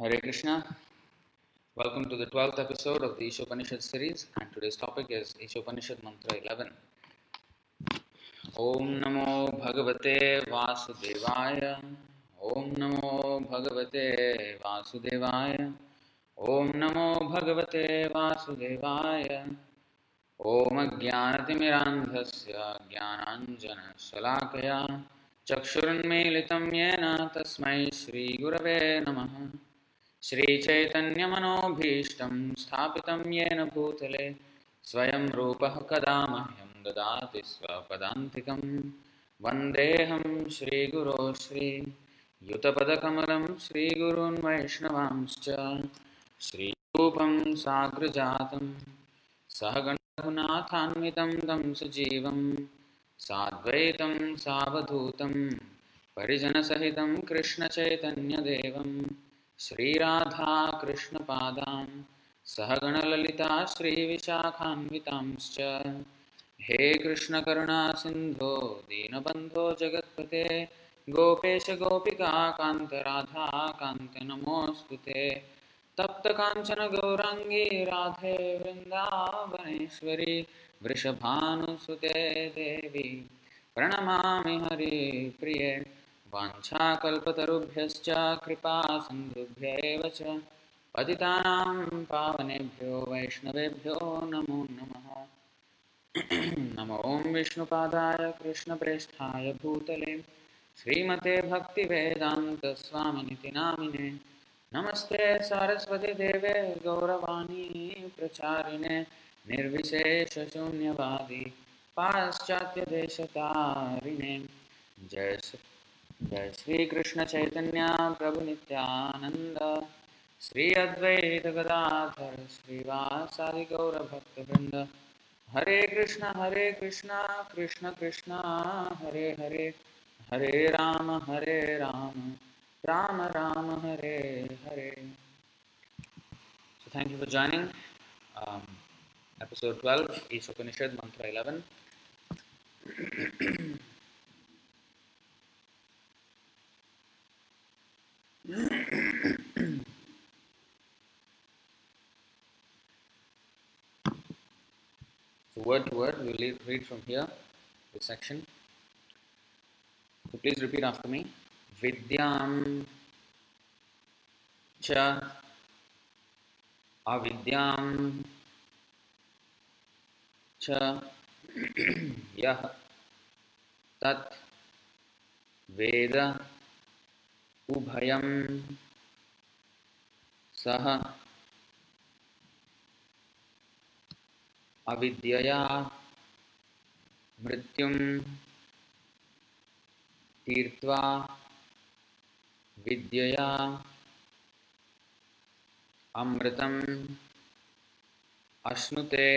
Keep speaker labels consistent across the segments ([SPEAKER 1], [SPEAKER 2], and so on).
[SPEAKER 1] Hare Krishna. Welcome to the 12th episode of the Ishopanishad series, and today's topic is Ishopanishad Mantra 11. Om Namo Bhagavate Vasudevaya. Om Namo Bhagavate Vasudevaya. Om Namo Bhagavate Vasudevaya. Om ॐ अज्ञानतिमिरान्धस्य ज्ञानाञ्जनशलाकया चक्षुरुन्मीलितं येन तस्मै श्रीगुरवे नमः श्रीचैतन्यमनोभीष्टं स्थापितं येन भूतले स्वयं रूपः कदा मह्यं ददाति स्वपदान्तिकं। वन्देऽहं श्रीगुरो श्रीयुतपदकमलं श्रीगुरून् वैष्णवांश्च श्रीरूपं साग्रजातं सहगणरघुनाथान्वितं तं सजीवं साद्वैतं सावधूतं परिजनसहितं कृष्णचैतन्यदेवं श्रीराधाकृष्णपादान् सहगणललिता श्रीविशाखान्वितांश्च हे कृष्णकरुणासिन्धो, दीनबन्धो जगत्पते गोपेश गोपिकान्त कान्त नमोऽस्तु ते। गौराङ्गी राधे वृन्दावनेश्वरी, वृषभानुसुते देवी। प्रणमामि हरिप्रिये। वाञ्छाकल्पतरुभ्यश्च कृपा सिन्धुभ्यैव च। पतितानां पावनेभ्यो, वैष्णवेभ्यो, नमो नमः। नमो विष्णुपादाय, कृष्णप्रेष्ठाय भूतले। श्रीमते भक्तिवेदान्तस्वामिनिति नामिने। नमस्ते सारस्वतीदेवे गौरवाणी प्रचारिणे। निर्विशेषशून्यवादी पाश्चात्यदेशतारिणे जय श्री जय श्रीकृष्णचैतन्य प्रभुनित्यानन्द श्री अद्वैत गदाधर श्रीवासादि गौरभक्तवृन्द हरे कृष्ण हरे कृष्ण कृष्ण कृष्ण हरे हरे। हरे राम हरे राम राम राम हरे हरे। So thank you for joining episode 12, Each Upanishad, Mantra 11. So word to word, we will read from here, this section. So please repeat after me. Vidyam cha avidyam cha yah tat veda ubhayam सह अविद्यया मृत्युं तीर्त्वा विद्यया अमृतम् अश्नुते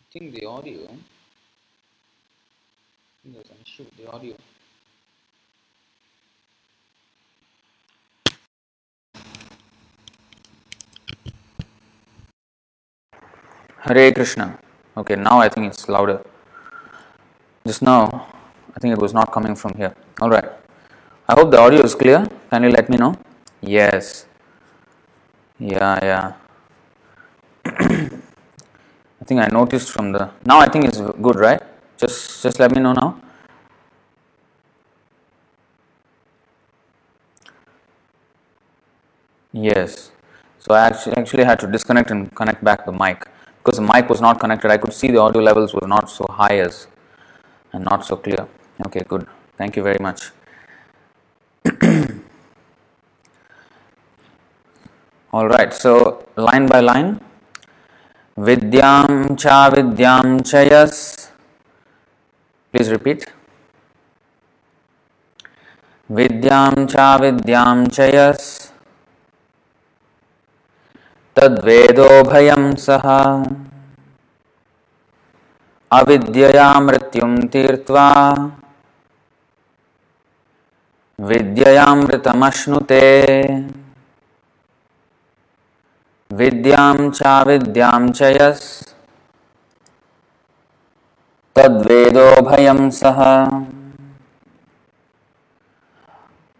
[SPEAKER 1] I think the audio I think there's an issue with the audio. Hare Krishna. Okay, now I think it's louder. Just now, I think it was not coming from here. All right. I hope the audio is clear. Can you let me know? Yes. Yeah, yeah. I think I noticed from the now. I think it's good, right? Just just let me know now. Yes. So I actually actually had to disconnect and connect back the mic because the mic was not connected. I could see the audio levels were not so high as and not so clear. Okay, good. Thank you very much. All right. So line by line. Vidyam cha vidyam chayas. Please repeat. Vidyam cha vidyam chayas. तद्वेदोभयं सः अविद्यया मृत्युं तीर्त्वा विद्ययामृतमश्नुते विद्यां चाविद्यां च yes तद्वेदोभयं सः।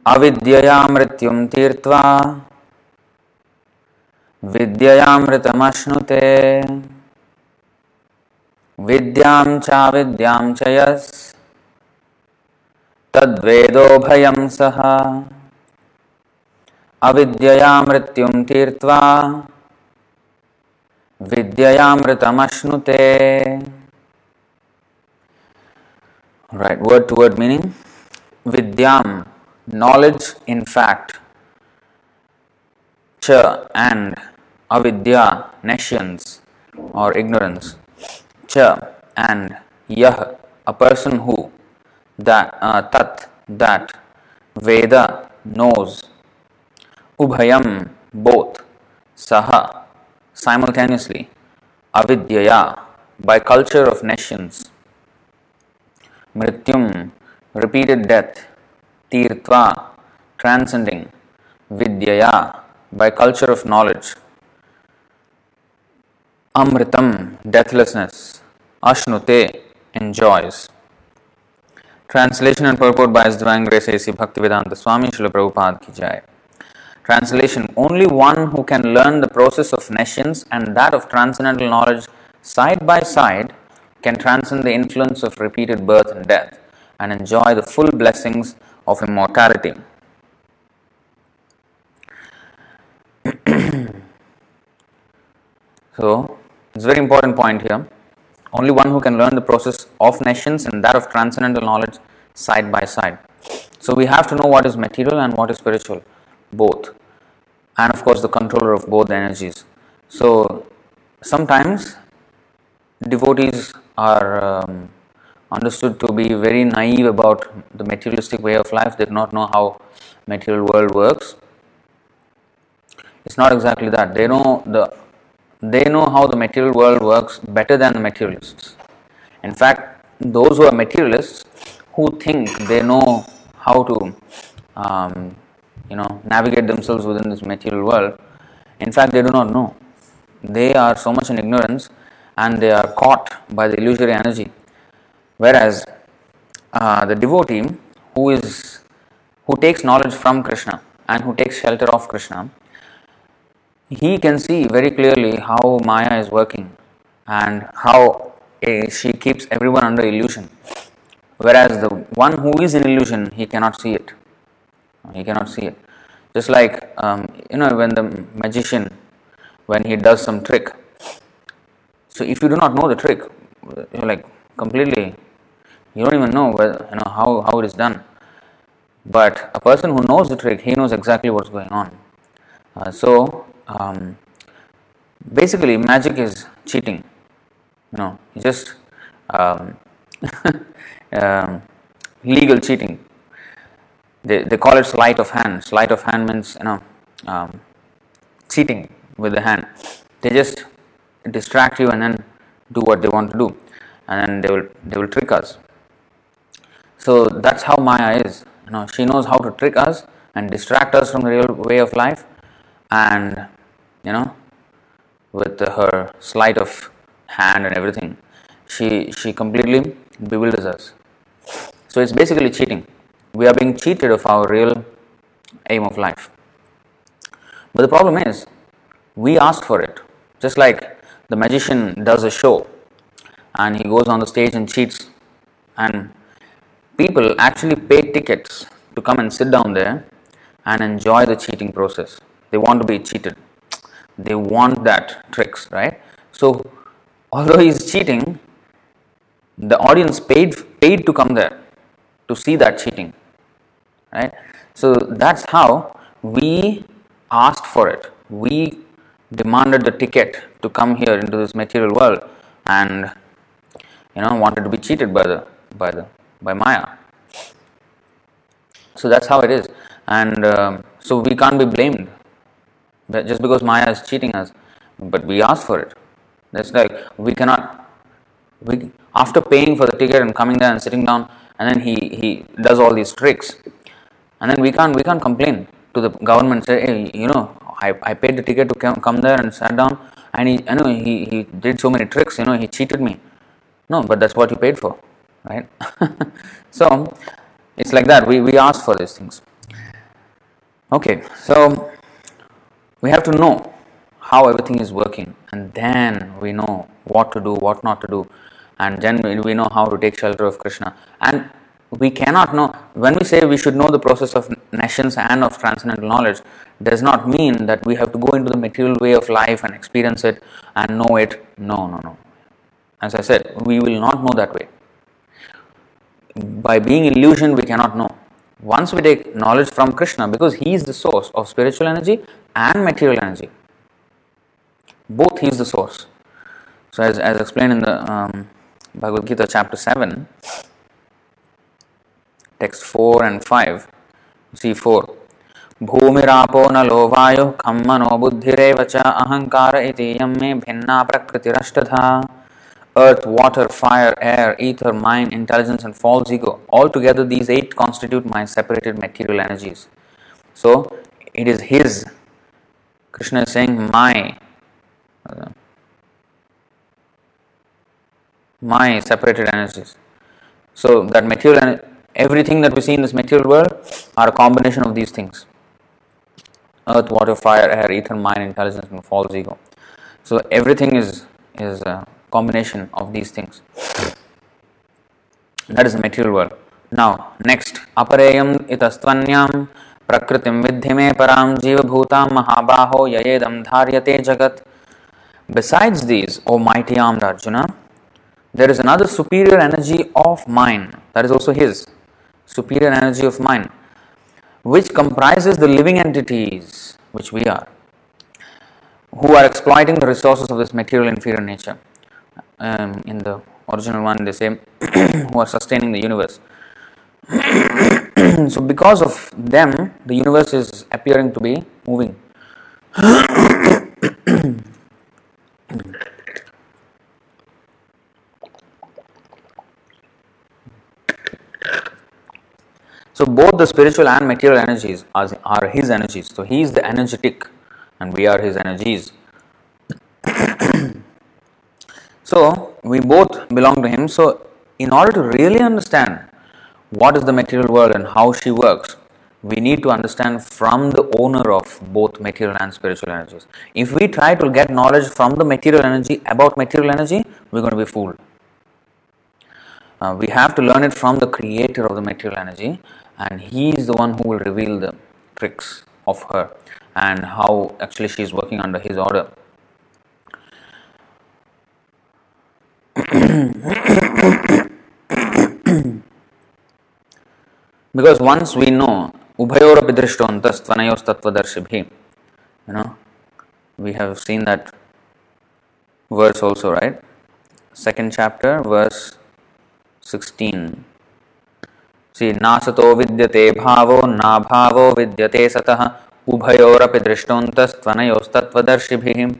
[SPEAKER 1] अविद्यया मृत्युं तीर्त्वा विद्ययामृतमश्नुते विद्यां चाविद्यां च यस्। तद्वेदो भयं सः। अविद्यया मृत्युं तीर्त्वा विद्ययामृतमश्नुते Right, word to word meaning. Vidyam, knowledge in fact. Cha and avidya, nescience or ignorance. Cha and yah, a person who. That, uh, tat, that. Veda, knows. Ubhayam, both. Saha, simultaneously. Avidyaya, by culture of nescience मृत्युम repeated death तीर्थवा transcending विद्यया by culture of knowledge अमृतम deathlessness अश्नुते enjoys translation and purport by divine grace A C Bhaktivedanta Swami Srila Prabhupada की जाए translation only one who can learn the process of nescience and that of transcendental knowledge side by side can transcend the influence of repeated birth and death and enjoy the full blessings of immortality. so, it's a very important point here. Only one who can learn the process of nescience and that of transcendental knowledge side by side. So, we have to know what is material and what is spiritual, both, and of course, the controller of both energies. So, sometimes devotees are um, understood to be very naive about the materialistic way of life. They do not know how material world works. It's not exactly that. They know the they know how the material world works better than the materialists. In fact, those who are materialists who think they know how to um, you know navigate themselves within this material world, in fact they do not know. They are so much in ignorance and they are caught by the illusory energy. Whereas uh, the devotee who is who takes knowledge from Krishna and who takes shelter of Krishna, he can see very clearly how Maya is working and how uh, she keeps everyone under illusion. Whereas the one who is in illusion, he cannot see it. He cannot see it. Just like um, you know, when the magician, when he does some trick, so if you do not know the trick, you're like completely, you don't even know whether, you know how, how it is done. But a person who knows the trick, he knows exactly what's going on. Uh, so um, basically, magic is cheating. You know, just um, um, legal cheating. They, they call it sleight of hand. Sleight of hand means you know um, cheating with the hand. They just distract you and then do what they want to do. And then they will they will trick us. So that's how maya is. You know she knows how to trick us and distract us from the real way of life. And you know with her sleight of hand and everything she she completely bewilders us. So it's basically cheating. We are being cheated of our real aim of life. But the problem is we ask for it. Just like the magician does a show and he goes on the stage and cheats. And people actually pay tickets to come and sit down there and enjoy the cheating process. They want to be cheated. They want that tricks right? So although he's cheating the audience paid paid to come there to see that cheating right? So that's how we asked for it. We demanded the ticket to come here into this material world and you know wanted to be cheated by the by the by Maya. So that's how it is, and um, so we can't be blamed just because Maya is cheating us, but we ask for it. That's like we cannot. We after paying for the ticket and coming there and sitting down, and then he he does all these tricks, and then we can't we can't complain to the government say hey you know I, I paid the ticket to come, come there and sat down and he, I know he, he did so many tricks, you know, he cheated me. No, but that's what you paid for, right? so it's like that. We, we ask for these things. Okay, so we have to know how everything is working, and then we know what to do, what not to do, and then we know how to take shelter of Krishna. And we cannot know when we say we should know the process of nescience and of transcendental knowledge does not mean that we have to go into the material way of life and experience it and know it. No no no. As i said we will not know that way. By being illusion we cannot know. Once we take knowledge from krishna because he is the source of spiritual energy and material energy both he is the source. So as, as explained in the um, bhagavad gita chapter 7 text 4 and 5 see 4 भूमिरापो नलो वायुः खं मनो बुद्धिरेव च अहङ्कार इति यं मे भिन्ना प्रकृतिरष्टधा earth, water, fire, air, ether, mind, intelligence, and false ego. Altogether, these eight constitute my separated material energies. So, it is His. Krishna is saying, My. My separated energies. So, that material, everything that we see in this material world are a combination of these things earth, water, fire, air, ether, mind, intelligence, and false ego. So, everything is, is uh, combination of these things. That is the material world. Now, next, apareyam itastvanyam prakritim vidhime param jiva bhutam mahabaho yayedam dharyate jagat. Besides these, O mighty armed Arjuna, there is another superior energy of mind, that is also his, superior energy of mind, which comprises the living entities, which we are, who are exploiting the resources of this material inferior nature. Um, in the original one they say who are sustaining the universe. So because of them the universe is appearing to be moving so both the spiritual and material energies are, are his energies so he is the energetic and we are his energies so we both belong to Him. So, in order to really understand what is the material world and how she works, we need to understand from the owner of both material and spiritual energies. If we try to get knowledge from the material energy about material energy, we're going to be fooled. Uh, we have to learn it from the creator of the material energy, and he is the one who will reveal the tricks of her and how actually she is working under his order. because once we know ubhayorapi drishtontas tvanayos you know we have seen that verse also right second chapter verse 16 Shri नासतो विद्यते भावो, नाभावो विद्य सत। उभर दृष्टोन्तस्त्वनयोस्तत्वदर्शिभिः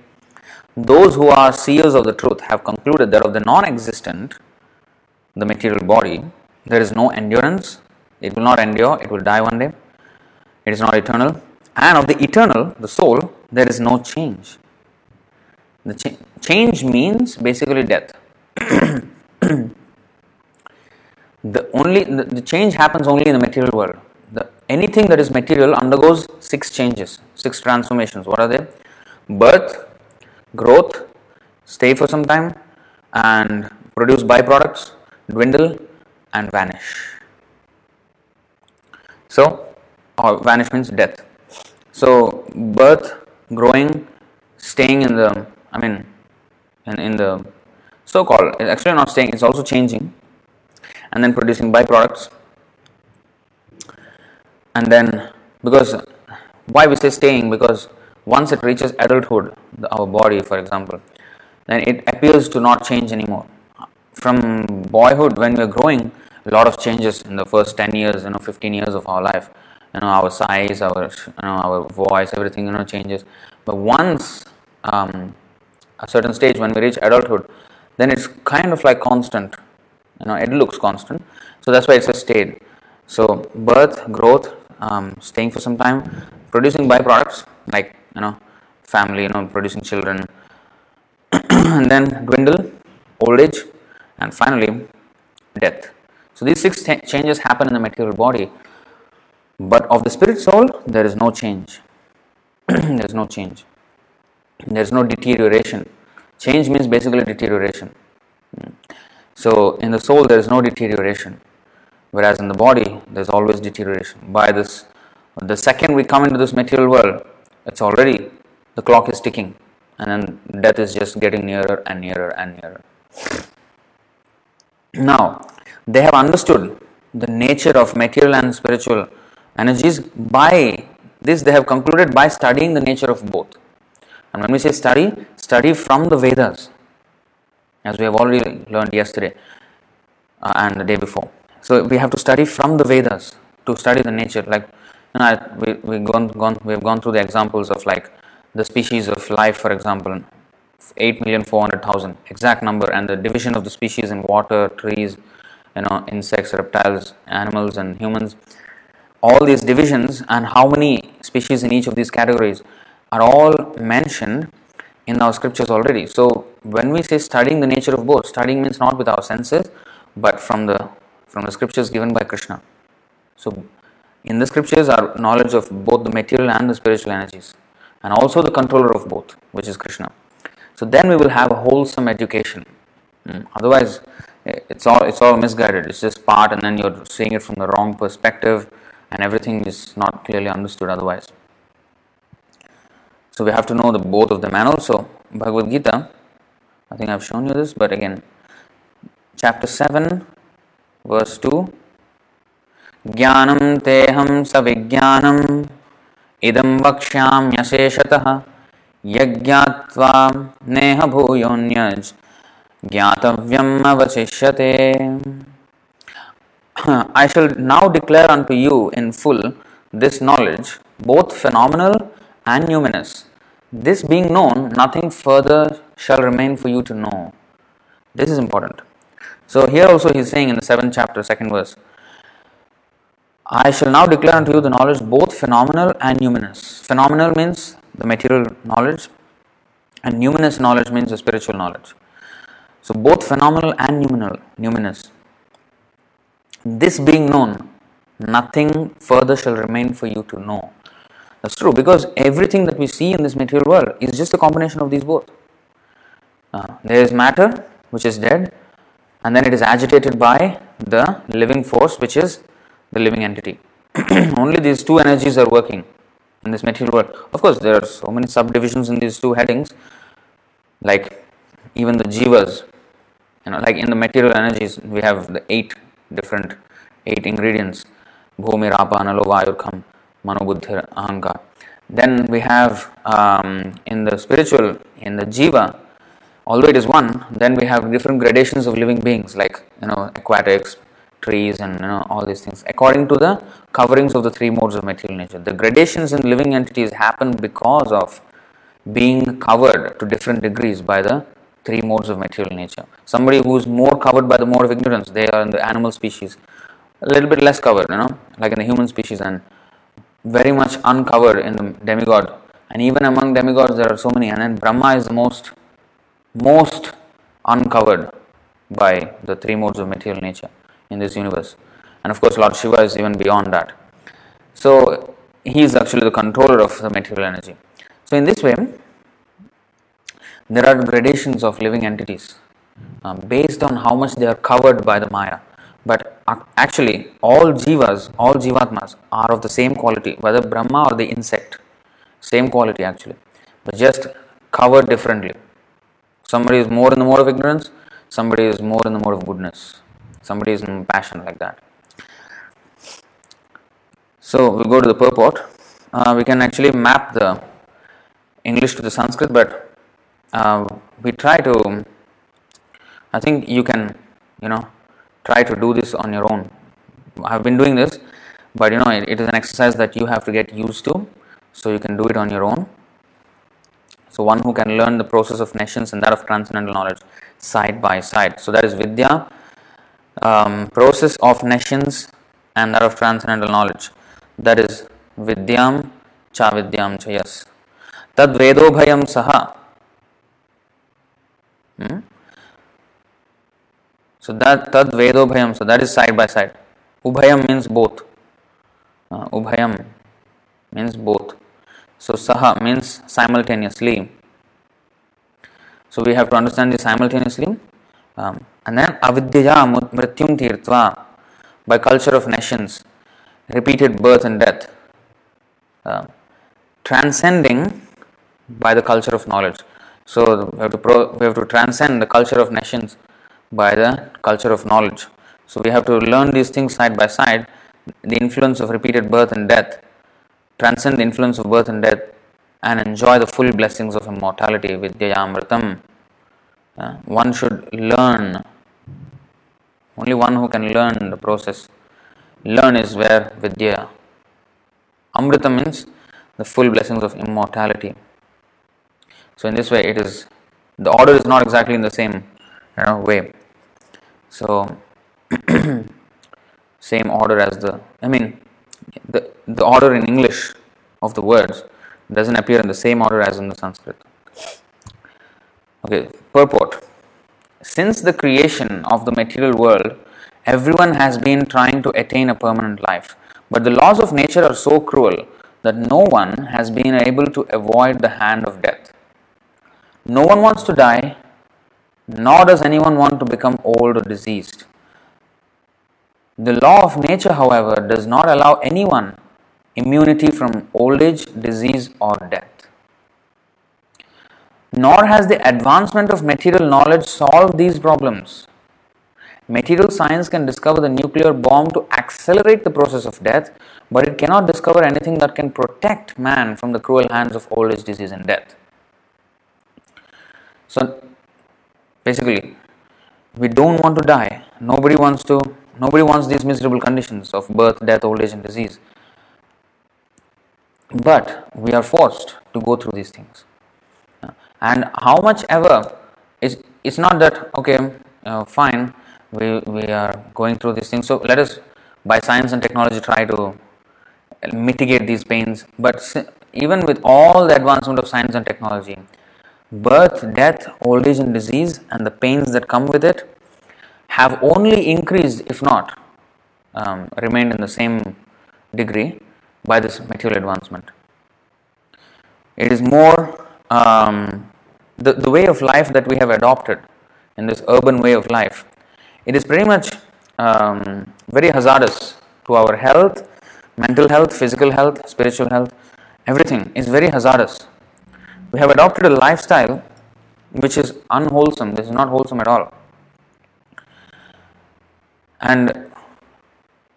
[SPEAKER 1] those who are seers of the truth have concluded that of the non existent the material body there is no endurance it will not endure it will die one day it is not eternal and of the eternal the soul there is no change the change means basically death the only the, the, change happens only in the material world. The, anything that is material undergoes six changes, six transformations. What are they? Birth, growth, stay for some time, and produce byproducts, dwindle, and vanish. So, or vanish means death. So, birth, growing, staying in the, I mean, in, in the so called, actually not staying, it's also changing, and then producing byproducts. And then, because why we say staying? Because once it reaches adulthood, the, our body, for example, then it appears to not change anymore. From boyhood, when we are growing, a lot of changes in the first 10 years, you know, 15 years of our life. You know, our size, our, you know, our voice, everything, you know, changes. But once um, a certain stage, when we reach adulthood, then it's kind of like constant. You know, it looks constant. So that's why it's a state. So birth, growth, um, staying for some time, producing byproducts like you know family you know producing children and then dwindle old age and finally death so these six t- changes happen in the material body But of the spirit soul, there is no change. there is no change. There is no deterioration. Change means basically deterioration. So, in the soul, there is no deterioration, whereas in the body, there is always deterioration. By this, the second we come into this material world, it's already the clock is ticking, and then death is just getting nearer and nearer and nearer. Now, they have understood the nature of material and spiritual energies by this they have concluded by studying the nature of both. And when we say study, study from the Vedas, as we have already learned yesterday uh, and the day before. So we have to study from the Vedas to study the nature. Like you know, we we gone gone we have gone through the examples of like the species of life, for example, eight million four hundred thousand exact number, and the division of the species in water, trees, you know, insects, reptiles, animals, and humans all these divisions and how many species in each of these categories are all mentioned in our scriptures already. So when we say studying the nature of both, studying means not with our senses, but from the from the scriptures given by Krishna. So in the scriptures are knowledge of both the material and the spiritual energies, and also the controller of both, which is Krishna. So then we will have a wholesome education. Hmm. Otherwise, it's all it's all misguided. It's just part, and then you're seeing it from the wrong perspective and everything is not clearly understood otherwise. So we have to know the both of them and also Bhagavad Gita. I think I've shown you this, but again, chapter 7, verse 2 ज्ञानं तेहं सविज्ञानम् इदं वक्ष्याम्यशेषतः यज्ञात्वा नेह भूयोऽन्यज् ज्ञातव्यम् अवशिष्यते I shall now declare unto you in full this knowledge, both phenomenal and numinous. this being known, nothing further shall remain for you to know. This is important. So, here also he is saying in the 7th chapter, 2nd verse, I shall now declare unto you the knowledge both phenomenal and numinous. Phenomenal means the material knowledge, and numinous knowledge means the spiritual knowledge. So, both phenomenal and numinal, numinous. This being known, nothing further shall remain for you to know. That's true because everything that we see in this material world is just a combination of these both. Uh, there is matter which is dead, and then it is agitated by the living force which is the living entity. Only these two energies are working in this material world. Of course, there are so many subdivisions in these two headings, like even the jivas. You know, like in the material energies, we have the eight different eight ingredients bhumi rapa analo vayurkham manobuddhir ahankar then we have um, in the spiritual in the jiva although it is one then we have different gradations of living beings like you know aquatics trees and you know all these things according to the coverings of the three modes of material nature the gradations in living entities happen because of being covered to different degrees by the three modes of material nature. Somebody who is more covered by the mode of ignorance, they are in the animal species, a little bit less covered, you know, like in the human species, and very much uncovered in the demigod. And even among demigods, there are so many, and then Brahma is the most, most uncovered by the three modes of material nature in this universe. And of course, Lord Shiva is even beyond that. So, he is actually the controller of the material energy. So, in this way, there are gradations of living entities um, based on how much they are covered by the Maya. But actually, all jivas, all jivatmas are of the same quality, whether Brahma or the insect, same quality actually, but just covered differently. Somebody is more in the mode of ignorance, somebody is more in the mode of goodness, somebody is in passion like that. So we go to the purport. Uh, we can actually map the English to the Sanskrit, but uh, we try to i think you can you know try to do this on your own. I've been doing this but you know it, it is an exercise that you have to get used to so you can do it on your own. So one who can learn the process of nescience and that of transcendental knowledge side by side. So that is vidya. Um, process of nescience and that of transcendental knowledge. That is vidyam cha vidyam cha yes. Tad vedobhayam saha. Hmm? So that tad vedobhayam, so that is side by side. Ubhayam means both. Uh, ubhayam means both. So saha means simultaneously. So we have to understand this simultaneously. Um, and then avidyaya mrityum tirtva by culture of nescience, repeated birth and death. Uh, transcending by the culture of knowledge. So we have to pro, we have to transcend the culture of nescience by the culture of knowledge. So we have to learn these things side by side. The influence of repeated birth and death, transcend the influence of birth and death, and enjoy the full blessings of immortality. Vidyayamritam. Uh, one should learn. Only one who can learn the process. Learn is where Vidya. Amrita means the full blessings of immortality. So in this way, it is the order is not exactly in the same you know, way. So same order as the I mean the the order in English of the words doesn't appear in the same order as in the Sanskrit. Okay, purport. Since the creation of the material world, everyone has been trying to attain a permanent life. But the laws of nature are so cruel that no one has been able to avoid the hand of death. No one wants to die, nor does anyone want to become old or diseased. The law of nature, however, does not allow anyone immunity from old age, disease, or death. Nor has the advancement of material knowledge solved these problems. Material science can discover the nuclear bomb to accelerate the process of death, but it cannot discover anything that can protect man from the cruel hands of old age, disease, and death. So basically, we don't want to die. Nobody wants to. Nobody wants these miserable conditions of birth, death, old age, and disease. But we are forced to go through these things. And how much ever is it's not that okay, uh, fine. We we are going through these things. So let us, by science and technology, try to mitigate these pains. But even with all the advancement of science and technology, birth, death, old age, and disease, and the pains that come with it have only increased, if not um, remained in the same degree, by this material advancement. It is more um, the, the way of life that we have adopted in this urban way of life. It is pretty much um, very hazardous to our health, mental health, physical health, spiritual health, everything is very hazardous we have adopted a lifestyle which is unwholesome, this is not wholesome at all. And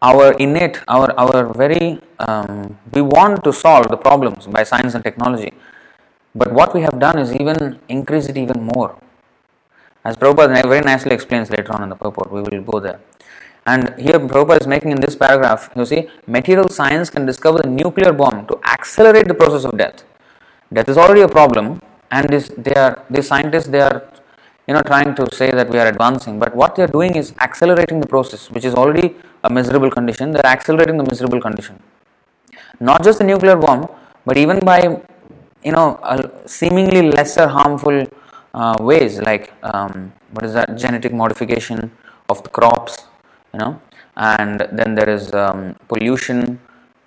[SPEAKER 1] our innate, our, our very, um, we want to solve the problems by science and technology, but what we have done is even increase it even more. As Prabhupada very nicely explains later on in the purport, we will go there. And here Prabhupada is making in this paragraph, you see, material science can discover the nuclear bomb to accelerate the process of death. Death is already a problem, and this, they are these scientists they are you know trying to say that we are advancing, but what they are doing is accelerating the process, which is already a miserable condition. They are accelerating the miserable condition. Not just the nuclear bomb, but even by you know seemingly lesser harmful uh, ways like um, what is that genetic modification of the crops, you know, and then there is um, pollution,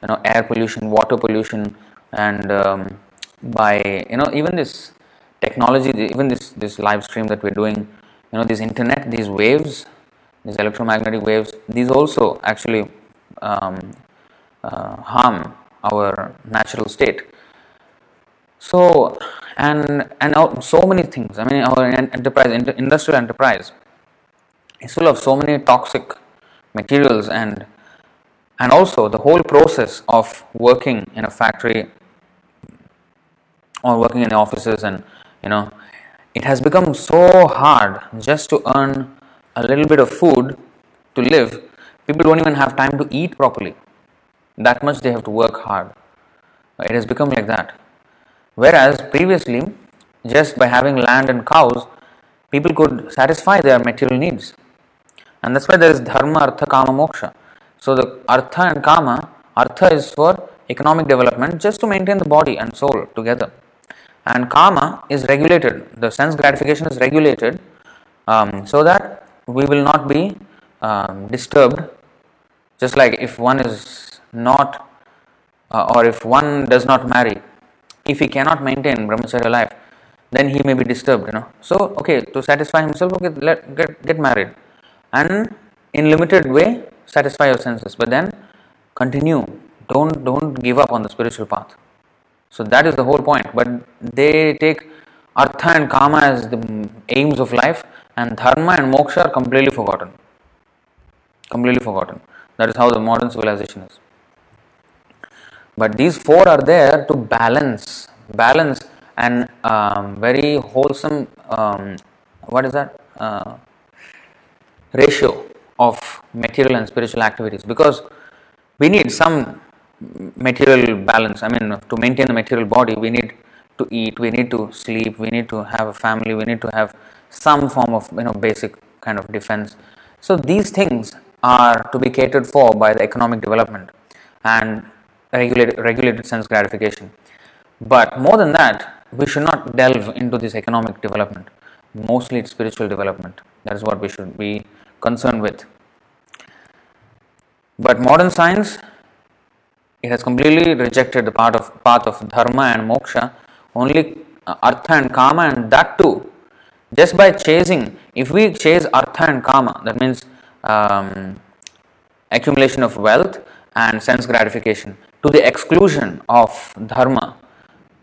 [SPEAKER 1] you know, air pollution, water pollution, and um, by you know even this technology even this this live stream that we're doing you know this internet these waves these electromagnetic waves these also actually um, uh, harm our natural state. So and and so many things. I mean our enterprise industrial enterprise is full of so many toxic materials and and also the whole process of working in a factory or working in the offices and you know it has become so hard just to earn a little bit of food to live people don't even have time to eat properly. That much they have to work hard. It has become like that. Whereas previously just by having land and cows people could satisfy their material needs. And that's why there is dharma artha kama moksha. So the artha and kama artha is for economic development just to maintain the body and soul together and kama is regulated the sense gratification is regulated um, so that we will not be um, disturbed just like if one is not uh, or if one does not marry, if he cannot maintain brahmacharya life, then he may be disturbed. You know. So okay, to satisfy himself, okay, let get get married, and in limited way satisfy your senses, but then continue. Don't don't give up on the spiritual path. So that is the whole point. But they take artha and kama as the aims of life, and dharma and moksha are completely forgotten. Completely forgotten. That is how the modern civilization is. But these four are there to balance, balance and um, very wholesome. Um, what is that uh, ratio of material and spiritual activities? Because we need some material balance. I mean, to maintain the material body, we need to eat, we need to sleep, we need to have a family, we need to have some form of you know basic kind of defense. So these things are to be catered for by the economic development and regulated, regulated sense gratification. But more than that, we should not delve into this economic development. Mostly it's spiritual development. That is what we should be concerned with. But modern science, it has completely rejected the part of path of dharma and moksha, only artha and kama, and that too just by chasing. If we chase artha and kama, that means um, accumulation of wealth and sense gratification to the exclusion of dharma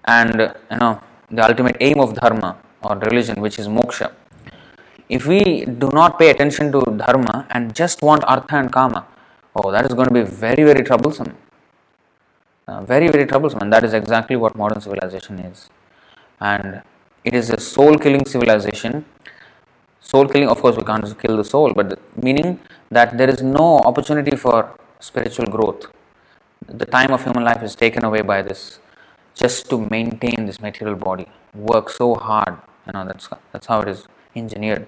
[SPEAKER 1] and you know the ultimate aim of dharma or religion which is moksha if we do not pay attention to dharma and just want artha and kama oh that is going to be very very troublesome uh, very very troublesome and that is exactly what modern civilization is and it is a soul killing civilization soul killing of course we can't kill the soul but the, meaning that there is no opportunity for spiritual growth. The time of human life is taken away by this just to maintain this material body. Work so hard, you know, that's, that's how it is engineered.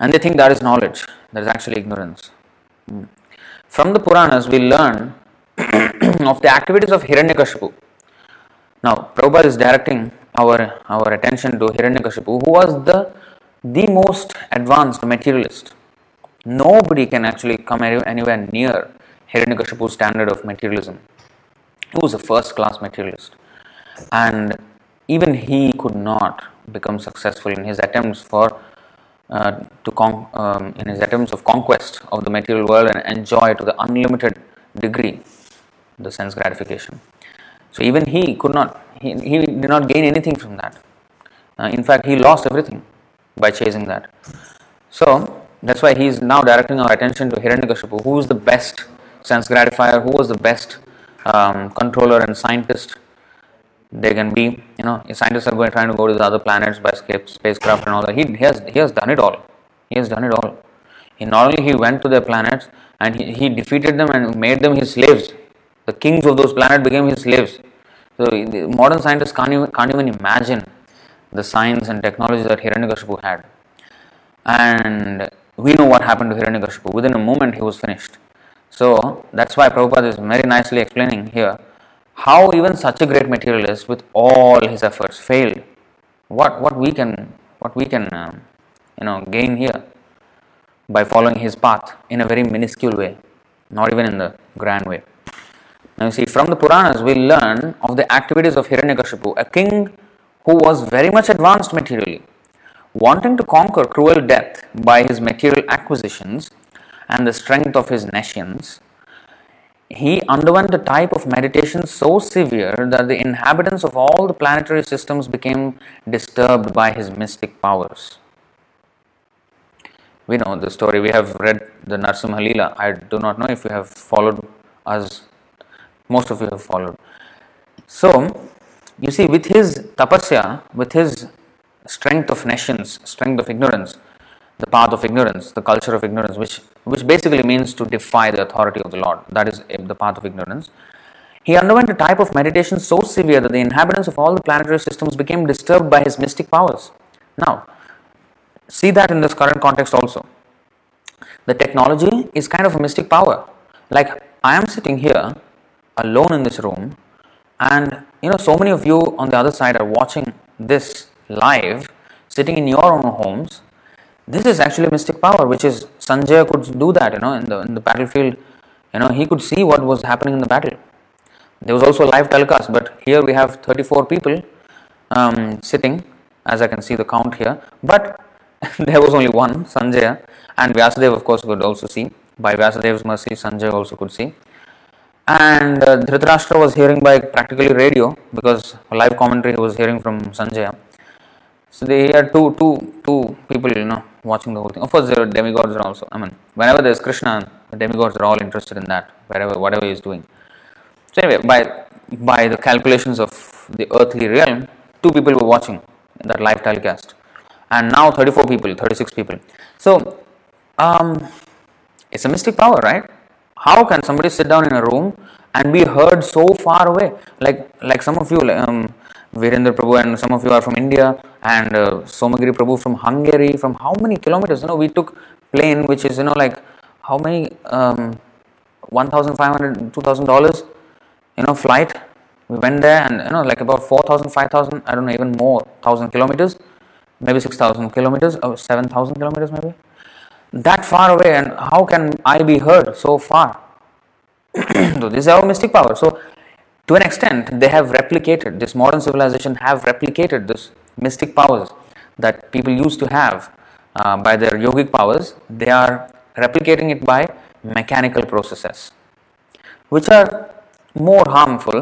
[SPEAKER 1] And they think that is knowledge, that is actually ignorance. Hmm. From the Puranas, we learn of the activities of Hiranyakashipu. Now, Prabhupada is directing our, our attention to Hiranyakashipu, who was the, the most advanced materialist Nobody can actually come anywhere near Hiranyakashipu's standard of materialism. He was a first class materialist. And even he could not become successful in his attempts for uh, to con- um, in his attempts of conquest of the material world and enjoy to the unlimited degree the sense gratification. So even he could not he, he did not gain anything from that. Uh, in fact, he lost everything by chasing that. So that's why he is now directing our attention to Hiranyakashipu, who is the best sense gratifier, who was the best um, controller and scientist they can be. You know, scientists are going trying to go to the other planets by spacecraft and all that. He, he has he has done it all. He has done it all. He not only he went to their planets and he, he defeated them and made them his slaves. The kings of those planets became his slaves. So modern scientists can't even, can't even imagine the science and technology that Hiranyakashipu had. And we know what happened to Hiranyakashipu. Within a moment, he was finished. So that's why Prabhupada is very nicely explaining here how even such a great materialist, with all his efforts, failed. What what we can what we can uh, you know gain here by following his path in a very minuscule way, not even in the grand way. Now you see, from the Puranas, we learn of the activities of Hiranyakashipu, a king who was very much advanced materially Wanting to conquer cruel death by his material acquisitions and the strength of his nescience, he underwent a type of meditation so severe that the inhabitants of all the planetary systems became disturbed by his mystic powers. We know the story, we have read the Narsimha Leela. I do not know if you have followed us, most of you have followed. So, you see, with his tapasya, with his strength of nescience, strength of ignorance, the path of ignorance, the culture of ignorance, which, which basically means to defy the authority of the Lord. That is the path of ignorance. He underwent a type of meditation so severe that the inhabitants of all the planetary systems became disturbed by his mystic powers. Now, see that in this current context also. The technology is kind of a mystic power. Like, I am sitting here alone in this room, and you know, so many of you on the other side are watching this live, sitting in your own homes, this is actually mystic power, which is Sanjay could do that, you know, in the in the battlefield. You know, he could see what was happening in the battle. there was also live telecast, but here we have 34 people um, sitting, as I can see the count here. But there was only one, sanjay and Vyasadeva, of course, could also see. By Vyasadev's mercy, sanjay also could see. And uh, Dhritarashtra was hearing by practically radio because live commentary he was hearing from Sanjaya. So they had two, two, two people, you know, watching the whole thing. Of course, there are demigods are also. I mean, whenever there's Krishna, the demigods are all interested in that, wherever, whatever he's doing. So anyway, by by the calculations of the earthly realm, two people were watching that live telecast, and now 34 people, 36 people. So um, it's a mystic power, right? How can somebody sit down in a room and be heard so far away? Like like some of you, um, Virendra Prabhu, and some of you are from India, and uh, Somagiri Prabhu from Hungary. From how many kilometers? You know, we took plane, which is you know like how many um, 1,500, 2,000 dollars, you know, flight. We went there, and you know, like about 4,000, 5,000, I don't know, even more, thousand kilometers, maybe 6,000 kilometers, or 7,000 kilometers, maybe that far away and how can I be heard so far? so this is our mystic power. So to an extent they have replicated this modern civilization have replicated this mystic powers that people used to have uh, by their yogic powers they are replicating it by mechanical processes which are more harmful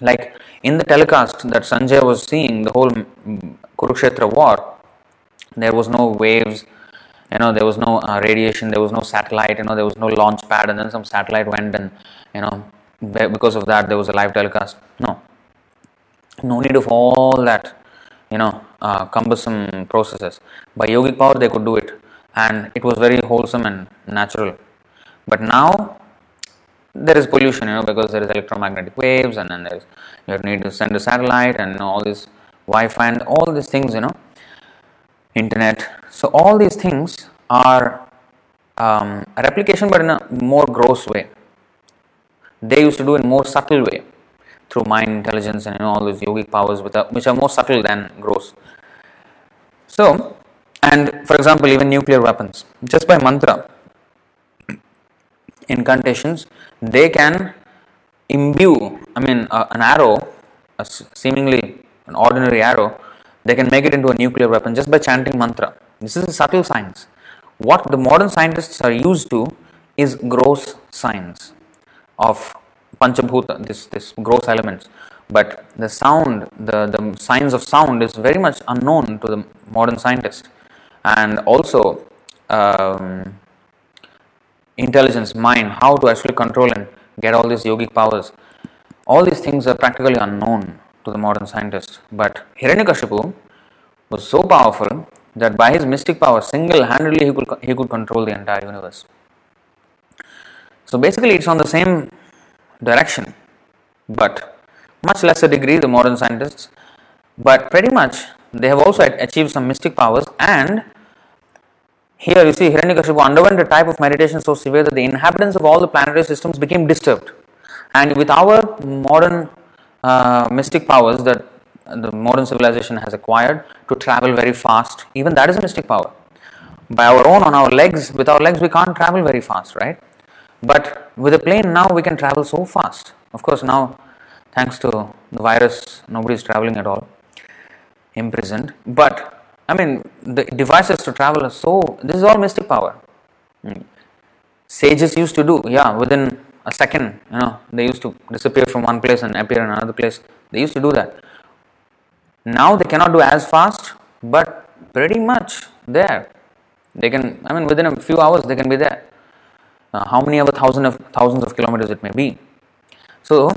[SPEAKER 1] like in the telecast that sanjay was seeing the whole kurukshetra war there was no waves you know there was no uh, radiation there was no satellite you know there was no launch pad and then some satellite went and you know because of that there was a live telecast. No. No need of all that you know uh, cumbersome processes. By yogic power they could do it. And it was very wholesome and natural. But now there is pollution you know because there is electromagnetic waves and then there is you need to send a satellite and all this wi-fi and all these things you know internet. So all these things are um, replication, but in a more gross way. They used to do in more subtle way through mind intelligence and you know, all these yogic powers, a, which are more subtle than gross. So, and for example, even nuclear weapons, just by mantra, incantations, they can imbue. I mean, uh, an arrow, seemingly an ordinary arrow, they can make it into a nuclear weapon just by chanting mantra. This is a subtle science. What the modern scientists are used to is gross science of panchabhuta, this, this gross elements. But the sound, the, the science of sound is very much unknown to the modern scientist. And also, um, intelligence, mind, how to actually control and get all these yogic powers. All these things are practically unknown the modern scientists. But Hiranyakashipu was so powerful that by his mystic power, single handedly, he could, he could control the entire universe. So basically, it's on the same direction, but much lesser degree, the modern scientists. But pretty much, they have also achieved some mystic powers. And here you see, Hiranyakashipu underwent a type of meditation so severe that the inhabitants of all the planetary systems became disturbed. And with our modern uh, mystic powers that the modern civilization has acquired to travel very fast. Even that is a mystic power. By our own, on our legs, with our legs, we can't travel very fast, right? But with a plane now, we can travel so fast. Of course, now, thanks to the virus, nobody is traveling at all, imprisoned. But I mean, the devices to travel are so. This is all mystic power. Hmm. Sages used to do, yeah, within a second, you know, they used to disappear from one place and appear in another place. They used to do that. Now they cannot do as fast, but pretty much there. They can, I mean, within a few hours they can be there. Uh, how many ever thousand of thousands of kilometers it may be. So,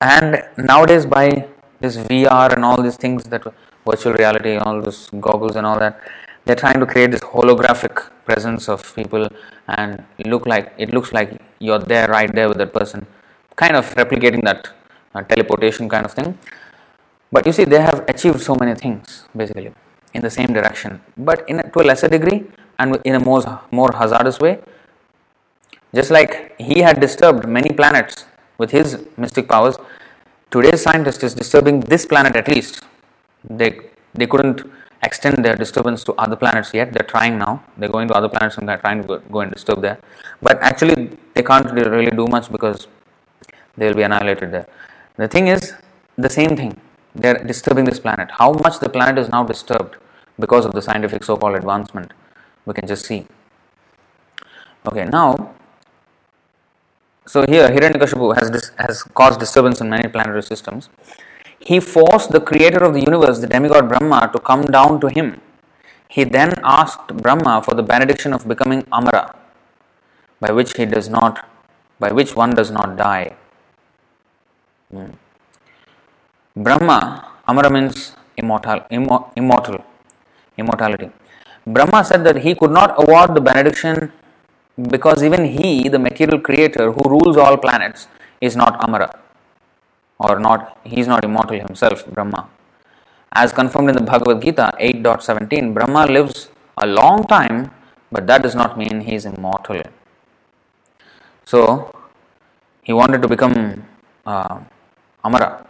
[SPEAKER 1] and nowadays by this VR and all these things that virtual reality, all those goggles and all that, they're trying to create this holographic presence of people and look like it looks like you're there right there with that person. Kind of replicating that uh, teleportation kind of thing. But you see they have achieved so many things basically in the same direction. But in a, to a lesser degree and in a more more hazardous way. Just like he had disturbed many planets with his mystic powers today's scientist is disturbing this planet at least. They they couldn't extend their disturbance to other planets yet. They're trying now. They're going to other planets and they're trying to go, and disturb there. But actually, they can't really do much because they will be annihilated there. The thing is the same thing. They are disturbing this planet. How much the planet is now disturbed because of the scientific so called advancement, we can just see. Okay, now, so here Hiranyakashipu has, dis- has caused disturbance in many planetary systems. He forced the creator of the universe, the demigod Brahma, to come down to him. He then asked Brahma for the benediction of becoming Amara, by which he does not, by which one does not die. Hmm. Brahma, Amara means immortal, immo- immortal, immortality. Brahma said that he could not award the benediction because even he, the material creator who rules all planets, is not Amara or not, he is not immortal himself, Brahma. As confirmed in the Bhagavad Gita 8.17, Brahma lives a long time, but that does not mean he is immortal. So, he wanted to become uh, Amara.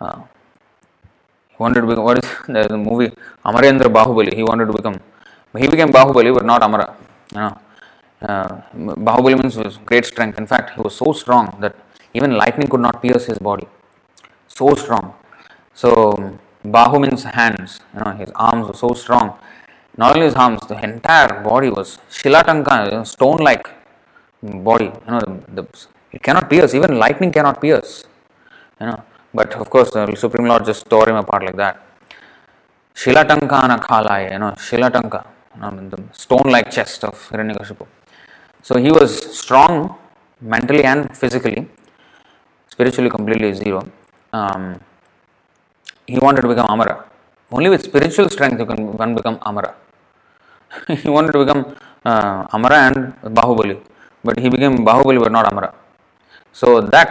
[SPEAKER 1] Uh, he wanted to become, what is the, the movie Amarendra Bahubali? He wanted to become, he became Bahubali, but not Amara. You know, uh, Bahubali means was great strength. In fact, he was so strong that even lightning could not pierce his body. So strong. So Bahu means hands. You know, his arms were so strong. Not only his arms, the entire body was shilatanka, you know, stone-like body. You know, the, the, it cannot pierce. Even lightning cannot pierce. You know, but of course, the Supreme Lord just tore him apart like that. Shilatankana khalaya, you know, Shilatanka, you know, the stone-like chest of Hiranyakashipu. So he was strong mentally and physically, spiritually completely zero. Um, he wanted to become Amara. Only with spiritual strength you can one become Amara. he wanted to become uh, Amara and Bahubali, but he became Bahubali but not Amara. So that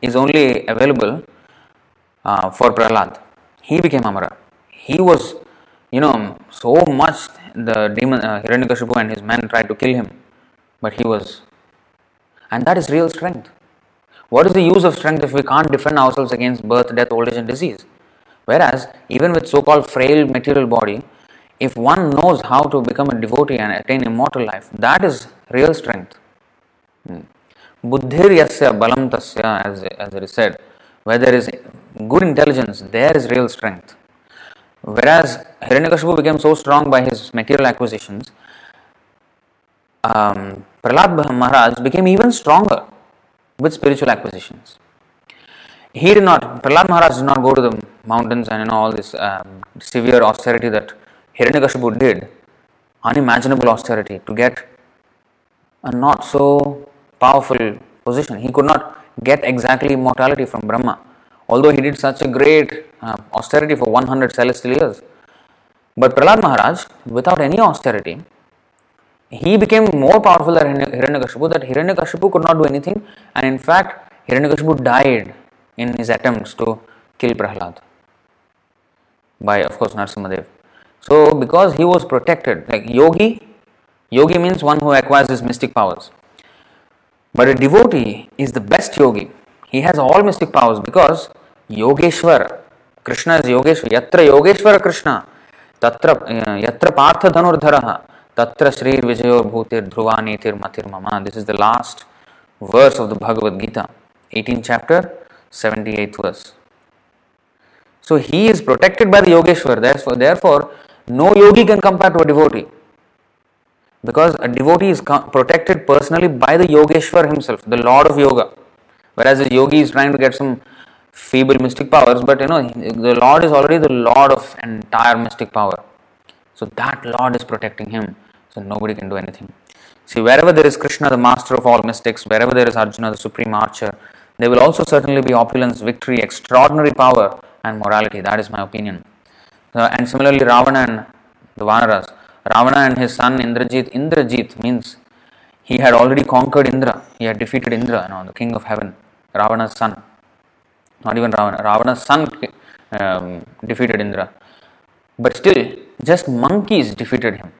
[SPEAKER 1] is only available uh, for Prahlad. He became Amara. He was, you know, so much the demon uh, Hiranyakashipu and his men tried to kill him, but he was, and that is real strength. What is the use of strength if we can't defend ourselves against birth, death, old age, and disease? Whereas, even with so called frail material body, if one knows how to become a devotee and attain immortal life, that is real strength. Buddhir yasya balam tasya, as, as it is said, where there is good intelligence, there is real strength. Whereas Hiranyakashipu became so strong by his material acquisitions, um, Prahlad Maharaj became even stronger with spiritual acquisitions. He did not, Prahlad Maharaj did not go to the mountains and you know all this um, severe austerity that Hiranyakashipu did, unimaginable austerity to get a not so powerful position. He could not get exactly immortality from Brahma, although he did such a great uh, austerity for 100 celestial years. But Prahlad Maharaj, without any austerity, he became more powerful than Hiranyakashipu that Hiranyakashipu could not do anything, and in fact, Hiranyakashipu died in his attempts to kill Prahlad by, of course, Narsimhadev. So, because he was protected, like yogi, yogi means one who acquires his mystic powers. But a devotee is the best yogi. He has all mystic powers because Yogeshwar, Krishna is Yogeshwar. Yatra Yogeshwara Krishna, Tatra uh, Yatra Partha Dhanurdharaha, Tatra Sri Vijayor Bhutir Dhruvanitir Matir Mama. This is the last verse of the Bhagavad Gita, 18th chapter, 78th verse. So he is protected by the Yogeshwar. Therefore, therefore no yogi can compare to a devotee. Because a devotee is protected personally by the Yogeshwar himself, the Lord of Yoga. Whereas a yogi is trying to get some feeble mystic powers, but you know, the Lord is already the Lord of entire mystic power. So that Lord is protecting him. So nobody can do anything. See, wherever there is Krishna, the master of all mystics, wherever there is Arjuna, the supreme archer, there will also certainly be opulence, victory, extraordinary power, and morality. That is my opinion. Uh, and similarly, Ravana and the Vanaras. Ravana and his son Indrajit. Indrajit means he had already conquered Indra. He had defeated Indra, you know, the king of heaven. Ravana's son. Not even Ravana. Ravana's son um, defeated Indra. But still, just monkeys defeated him.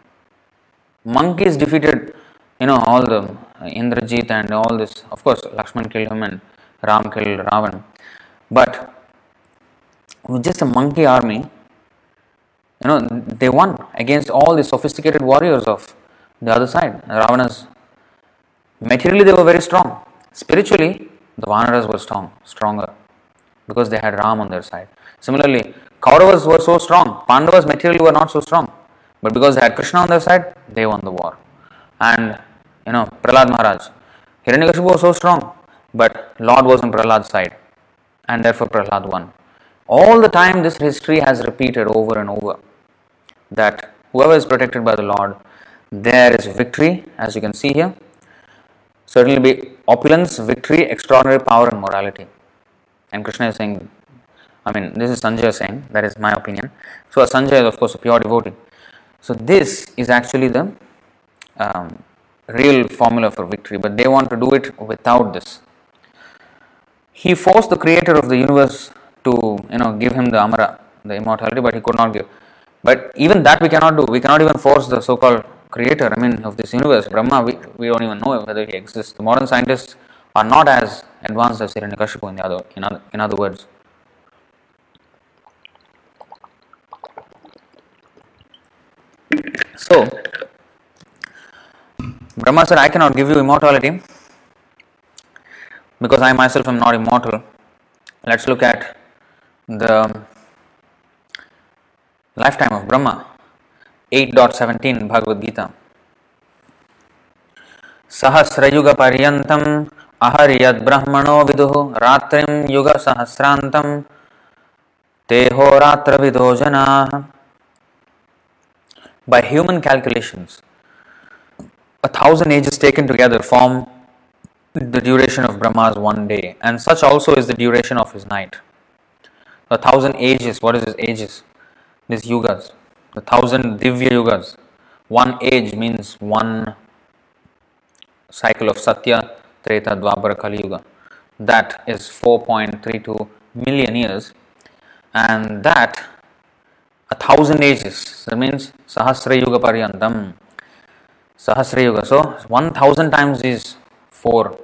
[SPEAKER 1] Monkeys defeated, you know, all the Indrajit and all this. Of course, Lakshman killed him and Ram killed Ravan. But with just a monkey army, you know, they won against all the sophisticated warriors of the other side. Ravana's materially they were very strong. Spiritually, the Vanaras were strong, stronger because they had Ram on their side. Similarly, Kauravas were so strong, Pandavas materially were not so strong, but because they had Krishna on their side, they won the war. And you know, Prahlad Maharaj, Hiranyakashipu was so strong, but Lord was on Prahlad's side, and therefore Prahlad won. All the time, this history has repeated over and over that whoever is protected by the Lord, there is victory, as you can see here. Certainly be opulence, victory, extraordinary power, and morality. And Krishna is saying, I mean, this is Sanjay saying, that is my opinion. So, Sanjay is, of course, a pure devotee. So, this is actually the um, real formula for victory, but they want to do it without this. He forced the creator of the universe to, you know, give him the Amara, the immortality, but he could not give. But even that we cannot do. We cannot even force the so called creator, I mean, of this universe, Brahma, we, we don't even know whether he exists. The modern scientists are not as advanced as Hiranyakashipu in, the other, in, other, in other words. So, Brahma said, I cannot give you immortality because I myself am not immortal. Let's look at the lifetime of Brahma. 8.17 Bhagavad Gita. सहस्रयुग पर्यन्तम् अहर्यद् ब्रह्मणो विदुः रात्रिं युग सहस्रान्तं तेहोरात्रविदो जनाः By human calculations, a thousand ages taken together form the duration of Brahma's one day, and such also is the duration of his night. A thousand ages, what is his ages? These yugas the thousand Divya Yugas. One age means one cycle of Satya, Treta, Dwapara, Kali Yuga. That is 4.32 million years, and that a thousand ages. That means Sahasra Yuga Paryantam. Sahasra Yuga. So 1000 times is 4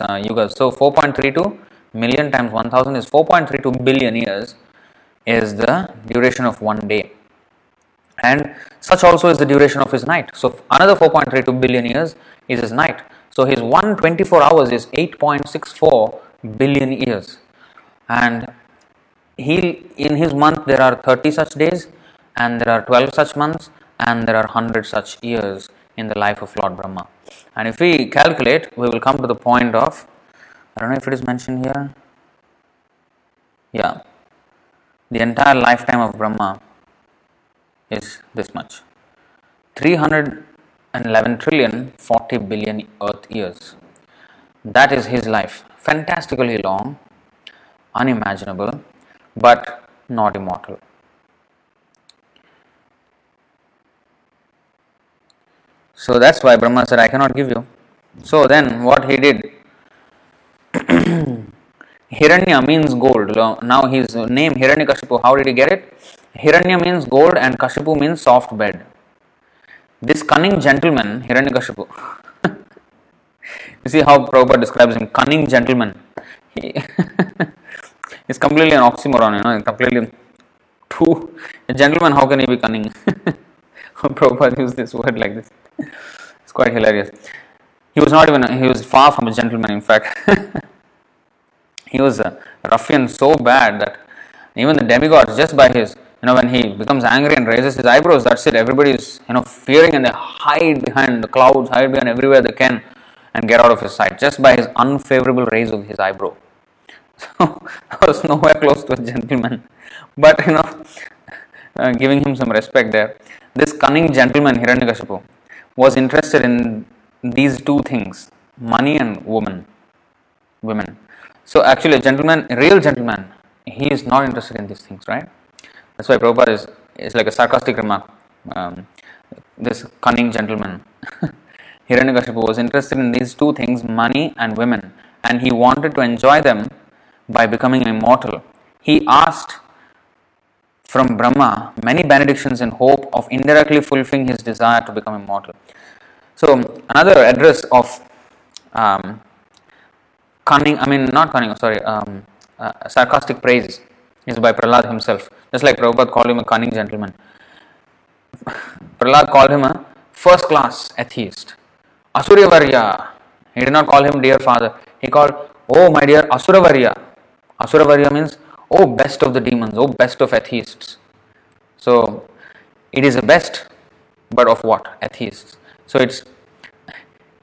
[SPEAKER 1] uh, yugas. So 4.32 million times 1000 is 4.32 billion years is the duration of one day and such also is the duration of his night. So another 4.32 billion years is his night. So his 124 hours is 8.64 billion years. And he in his month there are 30 such days and there are 12 such months and there are 100 such years in the life of Lord Brahma. And if we calculate, we will come to the point of I don't know if it is mentioned here. Yeah. The entire lifetime of Brahma is this much 311 trillion 40 billion earth years. That is his life. Fantastically long, unimaginable, but not immortal. So that's why Brahma said, I cannot give you. So then, what he did, Hiranya means gold. Now his name Hiranyakashipu, how did he get it? Hiranya means gold and Kashipu means soft bed. This cunning gentleman, Hiranyakashipu, you see how Prabhupada describes him, cunning gentleman. is completely an oxymoron, you know, completely too. A gentleman, how can he be cunning? Prabhupada used this word like this. It's quite hilarious. He was not even, he was far from a gentleman, in fact. he was a ruffian so bad that even the demigods, just by his you know when he becomes angry and raises his eyebrows that's it everybody is you know fearing and they hide behind the clouds hide behind everywhere they can and get out of his sight just by his unfavorable raise of his eyebrow so i was nowhere close to a gentleman. But you know uh, giving him some respect there. This cunning gentleman hiranyakashipu was interested in these two things money and woman women. So actually a gentleman a real gentleman he is not interested in these things right? That's why Prabhupada is, is like a sarcastic remark. Um, this cunning gentleman, Hiranyakashipu, was interested in these two things money and women, and he wanted to enjoy them by becoming immortal. He asked from Brahma many benedictions in hope of indirectly fulfilling his desire to become immortal. So, another address of um, cunning, I mean, not cunning, sorry, um, uh, sarcastic praise is by Prahlad himself. Just like Prabhupada called him a cunning gentleman. Prahlad called him a first class atheist. Asuravarya. He did not call him dear father. He called, Oh my dear Asuravarya. Asuravarya means, Oh best of the demons, oh best of atheists. So it is a best, but of what? Atheists. So it's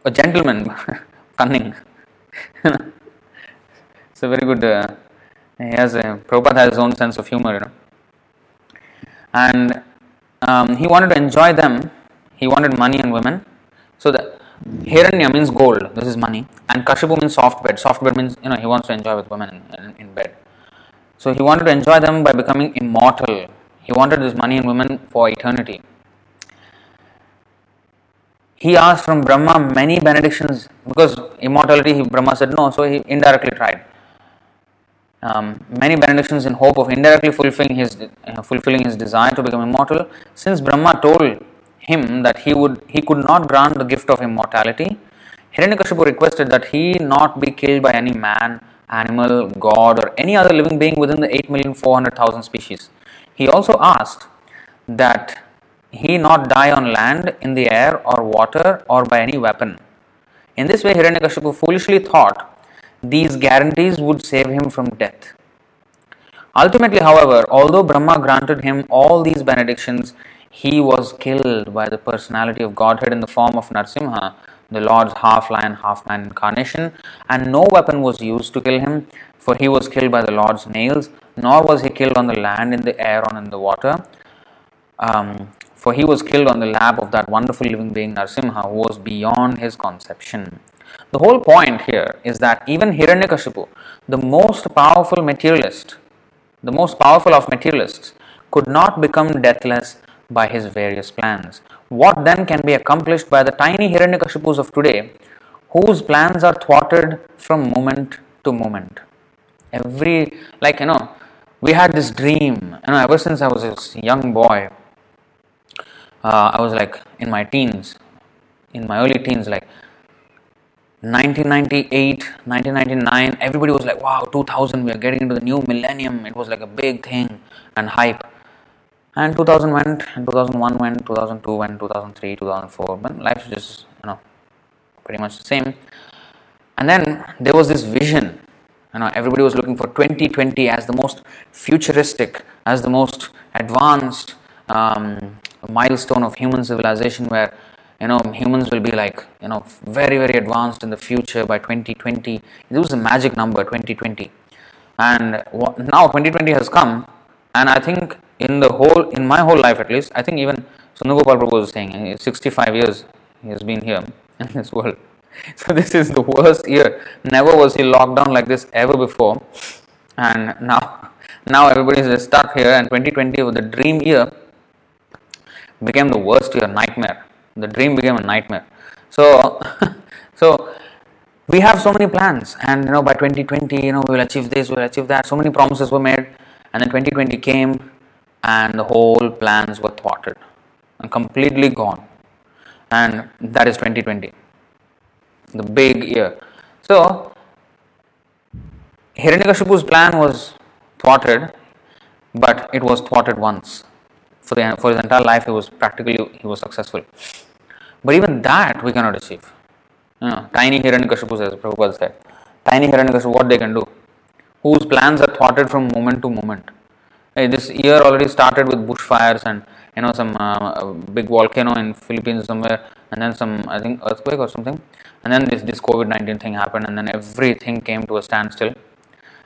[SPEAKER 1] a gentleman, cunning. it's a very good. Uh, he has a Prabhupada has his own sense of humor, you know. And um, he wanted to enjoy them. He wanted money and women. So the Hiranya means gold. This is money, and Kashipu means soft bed. Soft bed means you know he wants to enjoy with women in, in, bed. So he wanted to enjoy them by becoming immortal. He wanted this money and women for eternity. He asked from Brahma many benedictions because immortality. He, Brahma said no, so he indirectly tried. Um, many benedictions in hope of indirectly fulfilling his uh, fulfilling his desire to become immortal. Since Brahma told him that he would he could not grant the gift of immortality, Hiranyakashipu requested that he not be killed by any man, animal, god, or any other living being within the eight million four hundred thousand species. He also asked that he not die on land, in the air, or water, or by any weapon. In this way, Hiranyakashipu foolishly thought these guarantees would save him from death. Ultimately, however, although Brahma granted him all these benedictions, he was killed by the personality of Godhead in the form of Narsimha, the Lord's half lion, half man incarnation, and no weapon was used to kill him, for he was killed by the Lord's nails, nor was he killed on the land, in the air, or in the water. Um, for he was killed on the lap of that wonderful living being Narsimha, who was beyond his conception. The whole point here is that even Hiranyakashipu, the most powerful materialist, the most powerful of materialists, could not become deathless by his various plans. What then can be accomplished by the tiny Hiranyakashipus of today, whose plans are thwarted from moment to moment? Every, like, you know, we had this dream, you know, ever since I was a young boy, uh, I was like in my teens, in my early teens, like 1998, 1999, everybody was like, wow, 2000, we are getting into the new millennium. It was like a big thing and hype. And 2000 went, and 2001 went, 2002 went, 2003, 2004. But life is just, you know, pretty much the same. And then there was this vision. You know, everybody was looking for 2020 as the most futuristic, as the most advanced um, milestone of human civilization, where you know humans will be like you know very very advanced in the future by 2020 it was a magic number 2020 and now 2020 has come and i think in the whole in my whole life at least i think even Sundar Prabhu was saying eh, 65 years he has been here in this world. So this is the worst year. Never was he locked down like this ever before. And now now everybody is stuck here and 2020 was the dream year became the worst year nightmare. The dream became a nightmare. So so we have so many plans and you know by 2020 you know we will achieve this we will achieve that. So many promises were made and then 2020 came and the whole plans were thwarted and completely gone and that is 2020 the big year so Hiranyakashipu's plan was thwarted but it was thwarted once for the for his entire life he was practically he was successful but even that we cannot achieve. You know, tiny Hiranyakashipu says, Prabhupada said, tiny Hiranyakashipu, what they can do? Whose plans are thwarted from moment to moment. This year already started with bushfires and you know some uh, big volcano in Philippines somewhere, and then some I think earthquake or something, and then this this COVID nineteen thing happened, and then everything came to a standstill,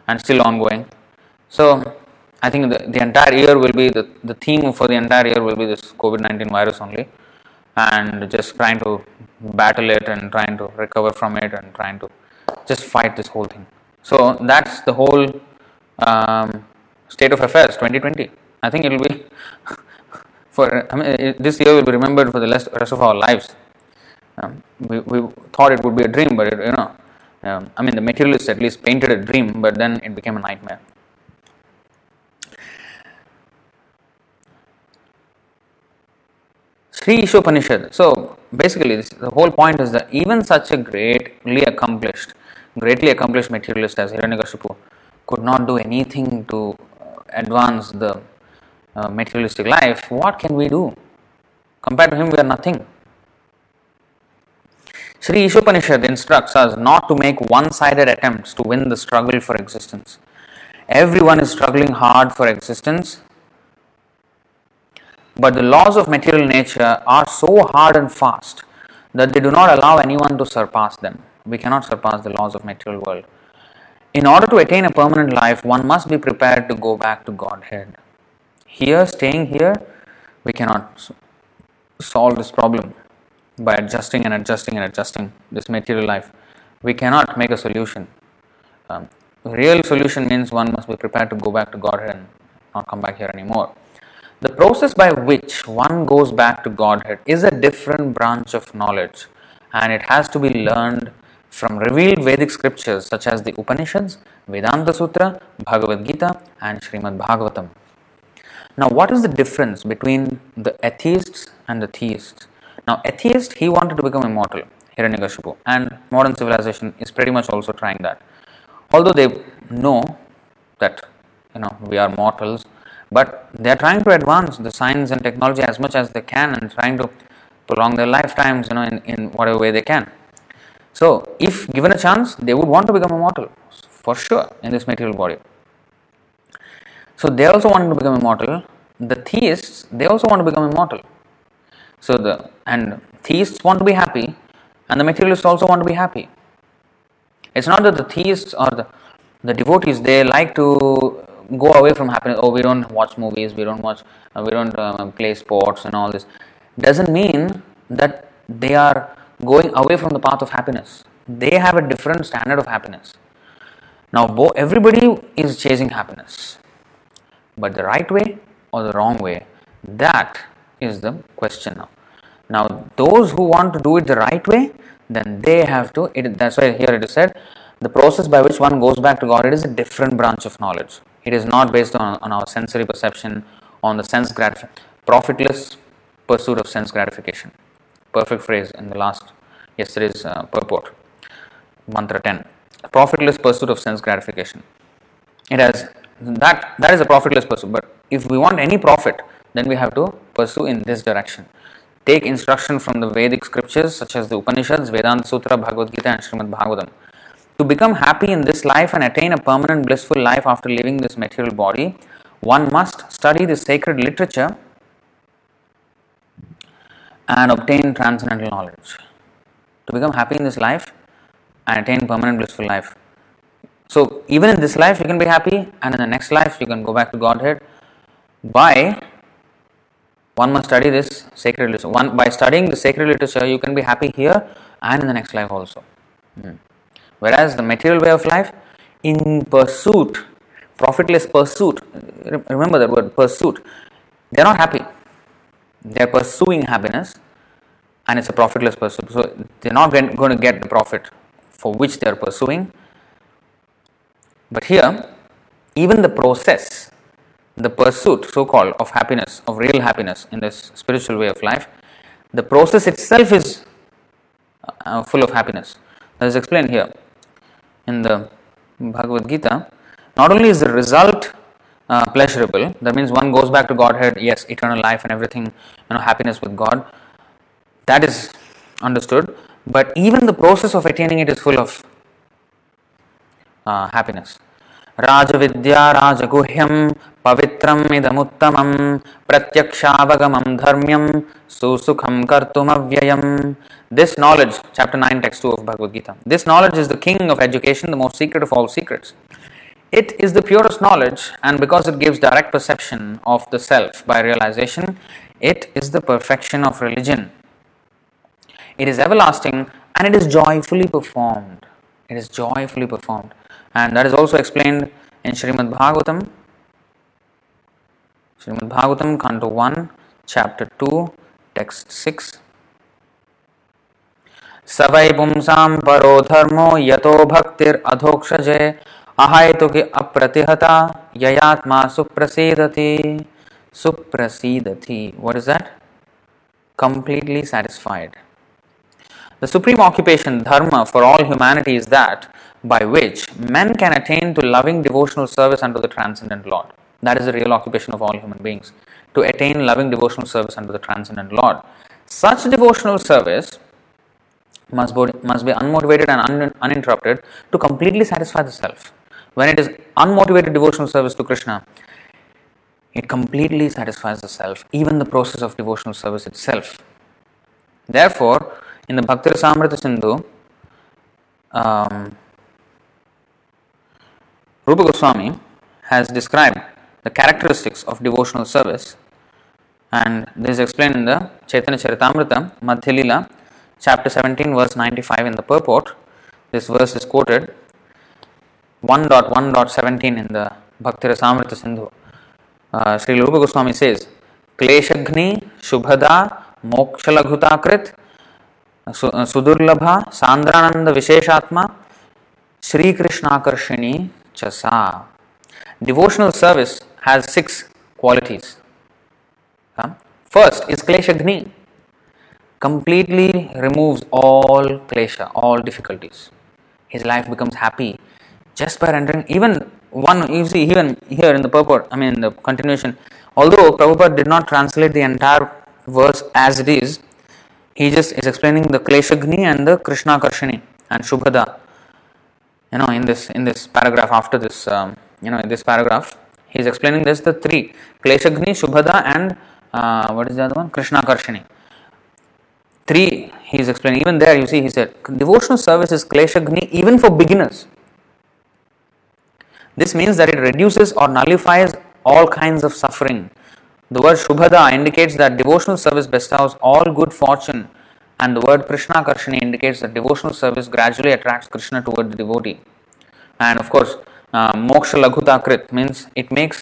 [SPEAKER 1] and still ongoing. So I think the, the entire year will be the, the theme for the entire year will be this COVID nineteen virus only and just trying to battle it and trying to recover from it and trying to just fight this whole thing. So that's the whole um, state of affairs 2020. I think it will be for I mean, this year will be remembered for the rest, of our lives. Um, we, we thought it would be a dream, but it, you know, um, I mean, the materialists at least painted a dream, but then it became a nightmare. Sri Ishopanishad. So basically, this, the whole point is that even such a greatly accomplished, greatly accomplished materialist as Hiranyakashipu could not do anything to advance the uh, materialistic life. What can we do? Compared to him, we are nothing. Sri Ishopanishad instructs us not to make one sided attempts to win the struggle for existence. Everyone is struggling hard for existence, but the laws of material nature are so hard and fast that they do not allow anyone to surpass them. We cannot surpass the laws of material world. In order to attain a permanent life, one must be prepared to go back to Godhead. Here, staying here, we cannot solve this problem by adjusting and adjusting and adjusting this material life. We cannot make a solution. Um, real solution means one must be prepared to go back to Godhead and not come back here anymore. The process by which one goes back to Godhead is a different branch of knowledge and it has to be learned from revealed Vedic scriptures such as the Upanishads, Vedanta Sutra, Bhagavad Gita, and Srimad Bhagavatam. Now, what is the difference between the atheists and the theists? Now, atheist, he wanted to become immortal, Hiranyakashipu, and modern civilization is pretty much also trying that. Although they know that you know we are mortals, but they are trying to advance the science and technology as much as they can and trying to prolong their lifetimes, you know, in, in whatever way they can. So, if given a chance, they would want to become immortal for sure in this material body. So, they also want to become immortal. The theists, they also want to become immortal. So, the and theists want to be happy, and the materialists also want to be happy. It's not that the theists or the, the devotees they like to go away from happiness. Oh, we don't watch movies, we don't watch, uh, we don't uh, play sports, and all this. Doesn't mean that they are going away from the path of happiness. They have a different standard of happiness. Now, bo- everybody is chasing happiness, but the right way or the wrong way, that is the question now. Now, those who want to do it the right way, then they have to. It, that's why here it is said, the process by which one goes back to God. It is a different branch of knowledge. It is not based on, on our sensory perception, on the sense gratification. Profitless pursuit of sense gratification perfect phrase in the last yesterday's uh, purport, mantra 10. Profitless pursuit of sense gratification. It has that that is a profitless pursuit. But if we want any profit, then we have to pursue in this direction. Take instruction from the Vedic scriptures such as the Upanishads, Vedanta Sutra, Bhagavad Gita, and Srimad Bhagavatam. To become happy in this life and attain a permanent blissful life after leaving this material body, one must study the sacred literature and obtain transcendental knowledge. To become happy in this life and attain permanent blissful life. So, even in this life, you can be happy, and in the next life, you can go back to Godhead by one must study this sacred literature. One, by studying the sacred literature, you can be happy here and in the next life also. Hmm. Whereas the material way of life, in pursuit, profitless pursuit, remember that word pursuit, they are not happy they are pursuing happiness and it's a profitless pursuit. So they're not going to get the profit for which they are pursuing. But here, even the process, the pursuit, so called, of happiness, of real happiness in this spiritual way of life, the process itself is uh, full of happiness. That is explained here in the Bhagavad Gita. Not only is the result uh, pleasurable. That means one goes back to Godhead, yes, eternal life and everything, you know, happiness with God. That is understood. But even the process of attaining it is full of uh, happiness. राजविद्या राजगुह्यम Pavitram इदमुत्तमम प्रत्यक्षावगमम धर्म्यम सुसुखम कर्तुमव्ययम This knowledge, chapter 9, text 2 of Bhagavad Gita. This knowledge is the king of education, the most secret of all secrets. It is the purest knowledge, and because it gives direct perception of the self by realization, it is the perfection of religion. It is everlasting and it is joyfully performed. It is joyfully performed, and that is also explained in Srimad Bhagavatam. Srimad Bhagavatam, Canto 1, Chapter 2, Text 6. सवै पुंसां परो धर्मो यतो भक्तिरधोक्षजे अहेतुके अप्रतिहता ययात्मा सुप्रसीदति suprasidati what is that completely satisfied the supreme occupation dharma for all humanity is that by which men can attain to loving devotional service unto the transcendent lord that is the real occupation of all human beings to attain loving devotional service unto the transcendent lord such devotional service must be, must be unmotivated and un, uninterrupted to completely satisfy the self. When it is unmotivated devotional service to Krishna, it completely satisfies the self, even the process of devotional service itself. Therefore, in the Bhakti Rasamrita Sindhu, um, Rupa Goswami has described the characteristics of devotional service, and this is explained in the Chaitanya Charitamrita, Madhya Lila, chapter 17, verse 95 in the purport. This verse is quoted 1.1.17 in the Bhakti Rasamrita Sindhu. Uh, Sri Rupa Goswami says, Kleshagni Shubhada Mokshalaghutakrit Sudurlabha Sandrananda Visheshatma Sri Krishnaakarshini Chasa. Devotional service has six qualities. Uh, first is Kleshagni, completely removes all klesha, all difficulties. His life becomes happy just by rendering even one you see even here in the purport, I mean the continuation, although Prabhupada did not translate the entire verse as it is, he just is explaining the Kleshagni and the Krishna Karshini and Shubhada. You know, in this in this paragraph after this, um, you know, in this paragraph, he is explaining this the three Kleshagni, Shubhada, and uh, what is the other one? Krishna Karshini. Three, he is explaining. Even there, you see, he said devotional service is Kleshagni even for beginners. This means that it reduces or nullifies all kinds of suffering. The word Shubhada indicates that devotional service bestows all good fortune, and the word Krishna Karshini indicates that devotional service gradually attracts Krishna toward the devotee. And of course, uh, Moksha Laghutakrit means it makes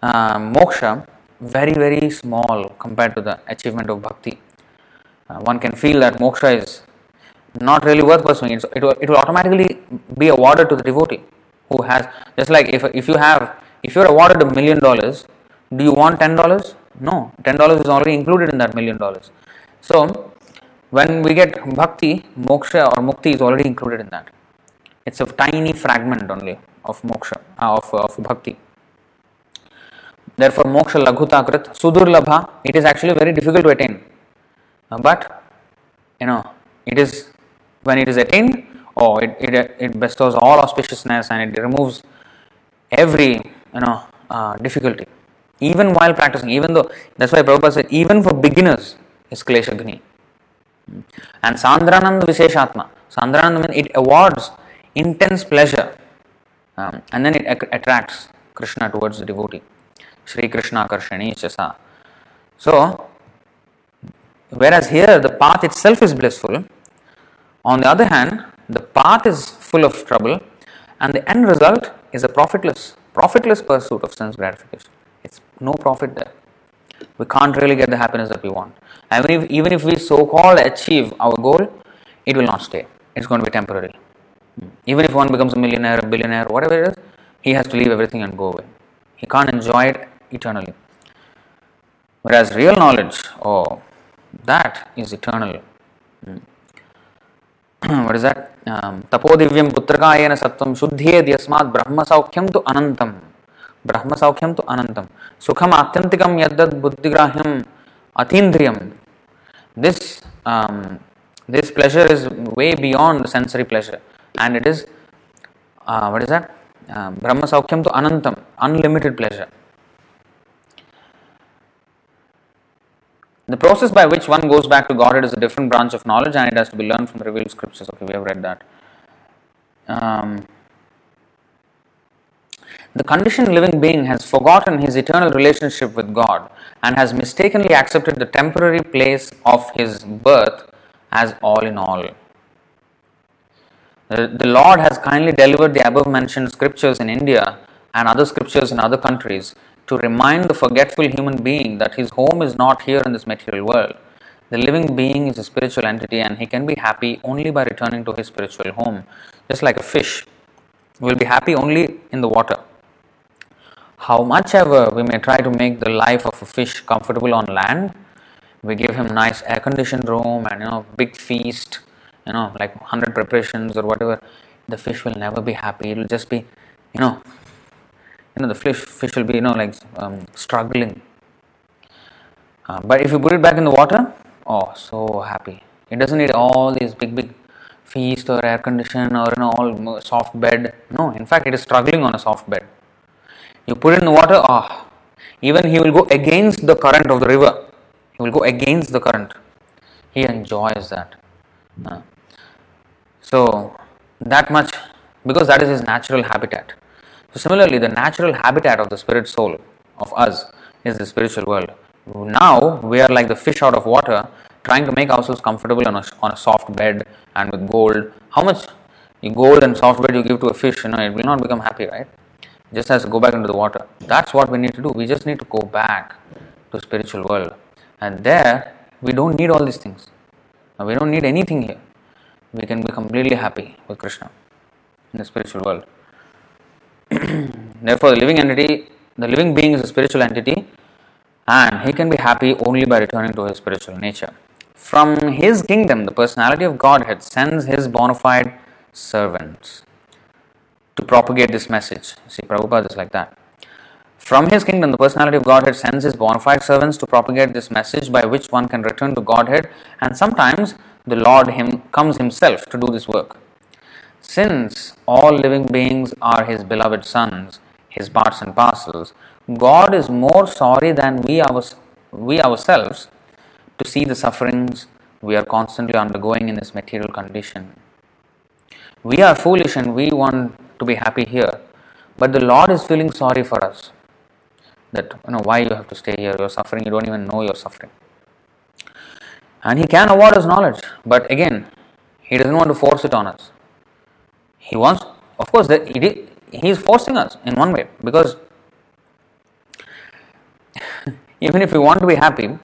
[SPEAKER 1] uh, moksha very, very small compared to the achievement of bhakti. Uh, one can feel that moksha is not really worth pursuing. It, will, it will automatically be awarded to the devotee who has just like if if you have if you're awarded a million dollars, do you want ten dollars? No, ten dollars is already included in that million dollars. So when we get bhakti, moksha or mukti is already included in that. It's a tiny fragment only of moksha uh, of, of bhakti. Therefore, moksha laghutakrit sudurlabha. It is actually very difficult to attain, but you know it is when it is attained oh it, it, it bestows all auspiciousness and it removes every you know uh, difficulty. Even while practicing even though that's why Prabhupada said even for beginners is kleshagni and sandranand visheshatma. Sandranand means it awards intense pleasure um, and then it attracts krishna towards the devotee. Sri Krishna Karshini Chasa. So, whereas here the path itself is blissful, on the other hand, the path is full of trouble, and the end result is a profitless, profitless pursuit of sense gratification. It's no profit there. We can't really get the happiness that we want. And even if, even if we so called achieve our goal, it will not stay. It's going to be temporary. Even if one becomes a millionaire, a billionaire, whatever it is, he has to leave everything and go away. He can't enjoy it eternally. Whereas real knowledge, oh, that is eternal. Hmm. what is that? तपोदिव्यम पुत्रकायन सत्वम शुद्धेद यस्मात् ब्रह्म सौख्यम तो अनंतम ब्रह्म सौख्यम तो अनंतम सुखम आत्यंतिकम यद्दद बुद्धिग्राह्यम अतीन्द्रियम this um, this pleasure is way beyond the sensory pleasure and it is uh, what is that uh, brahma saukyam to anantam unlimited pleasure The process by which one goes back to Godhead is a different branch of knowledge and it has to be learned from the revealed scriptures. Okay, we have read that. Um, the conditioned living being has forgotten his eternal relationship with God and has mistakenly accepted the temporary place of his birth as all in all. The, the Lord has kindly delivered the above mentioned scriptures in India and other scriptures in other countries to remind the forgetful human being that his home is not here in this material world. The living being is a spiritual entity and he can be happy only by returning to his spiritual home, just like a fish will be happy only in the water. How much ever we may try to make the life of a fish comfortable on land, we give him nice air conditioned room and you know big feast, you know like hundred preparations or whatever, the fish will never be happy. It will just be, you know, you know the fish fish will be you know like um, struggling uh, but if you put it back in the water oh so happy it doesn't need all these big big feast or air condition or you know all soft bed. No, in fact, it is struggling on a soft bed. You put it in the water, ah, even he will go against the current of the river. He will go against the current. He enjoys that. Uh, so that much because that is his natural habitat. So similarly, the natural habitat of the spirit soul of us is the spiritual world. Now we are like the fish out of water, trying to make ourselves comfortable on a, on a soft bed and with gold. How much gold and soft bed you give to a fish, you know, it will not become happy, right? Just has to go back into the water. That's what we need to do. We just need to go back to spiritual world, and there we don't need all these things. We don't need anything here. We can be completely happy with Krishna in the spiritual world. Therefore, the living entity, the living being is a spiritual entity, and he can be happy only by returning to his spiritual nature. From his kingdom, the personality of Godhead sends his bona fide servants to propagate this message. See, Prabhupada is like that. From his kingdom, the personality of Godhead sends his bona fide servants to propagate this message by which one can return to Godhead, and sometimes the Lord him comes himself to do this work. Since all living beings are his beloved sons, his parts and parcels, God is more sorry than we, our, we ourselves to see the sufferings we are constantly undergoing in this material condition. We are foolish and we want to be happy here, but the Lord is feeling sorry for us. That you know why you have to stay here, you're suffering, you don't even know you're suffering. And He can award us knowledge, but again, He doesn't want to force it on us. He wants, of course, that he, he is forcing us in one way because even if we want to be happy,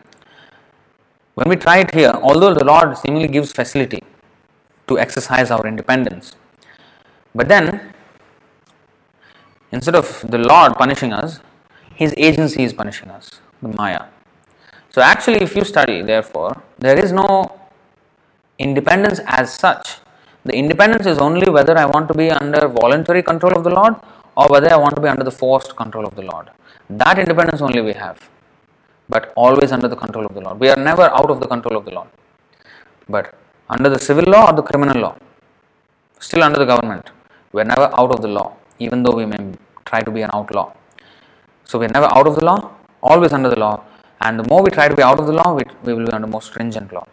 [SPEAKER 1] when we try it here, although the Lord seemingly gives facility to exercise our independence, but then instead of the Lord punishing us, His agency is punishing us, the Maya. So, actually, if you study, therefore, there is no independence as such. The independence is only whether I want to be under voluntary control of the Lord or whether I want to be under the forced control of the Lord. That independence only we have, but always under the control of the Lord. We are never out of the control of the Lord, but under the civil law or the criminal law, still under the government. We are never out of the law, even though we may try to be an outlaw. So we are never out of the law, always under the law, and the more we try to be out of the law, we, we will be under more stringent law.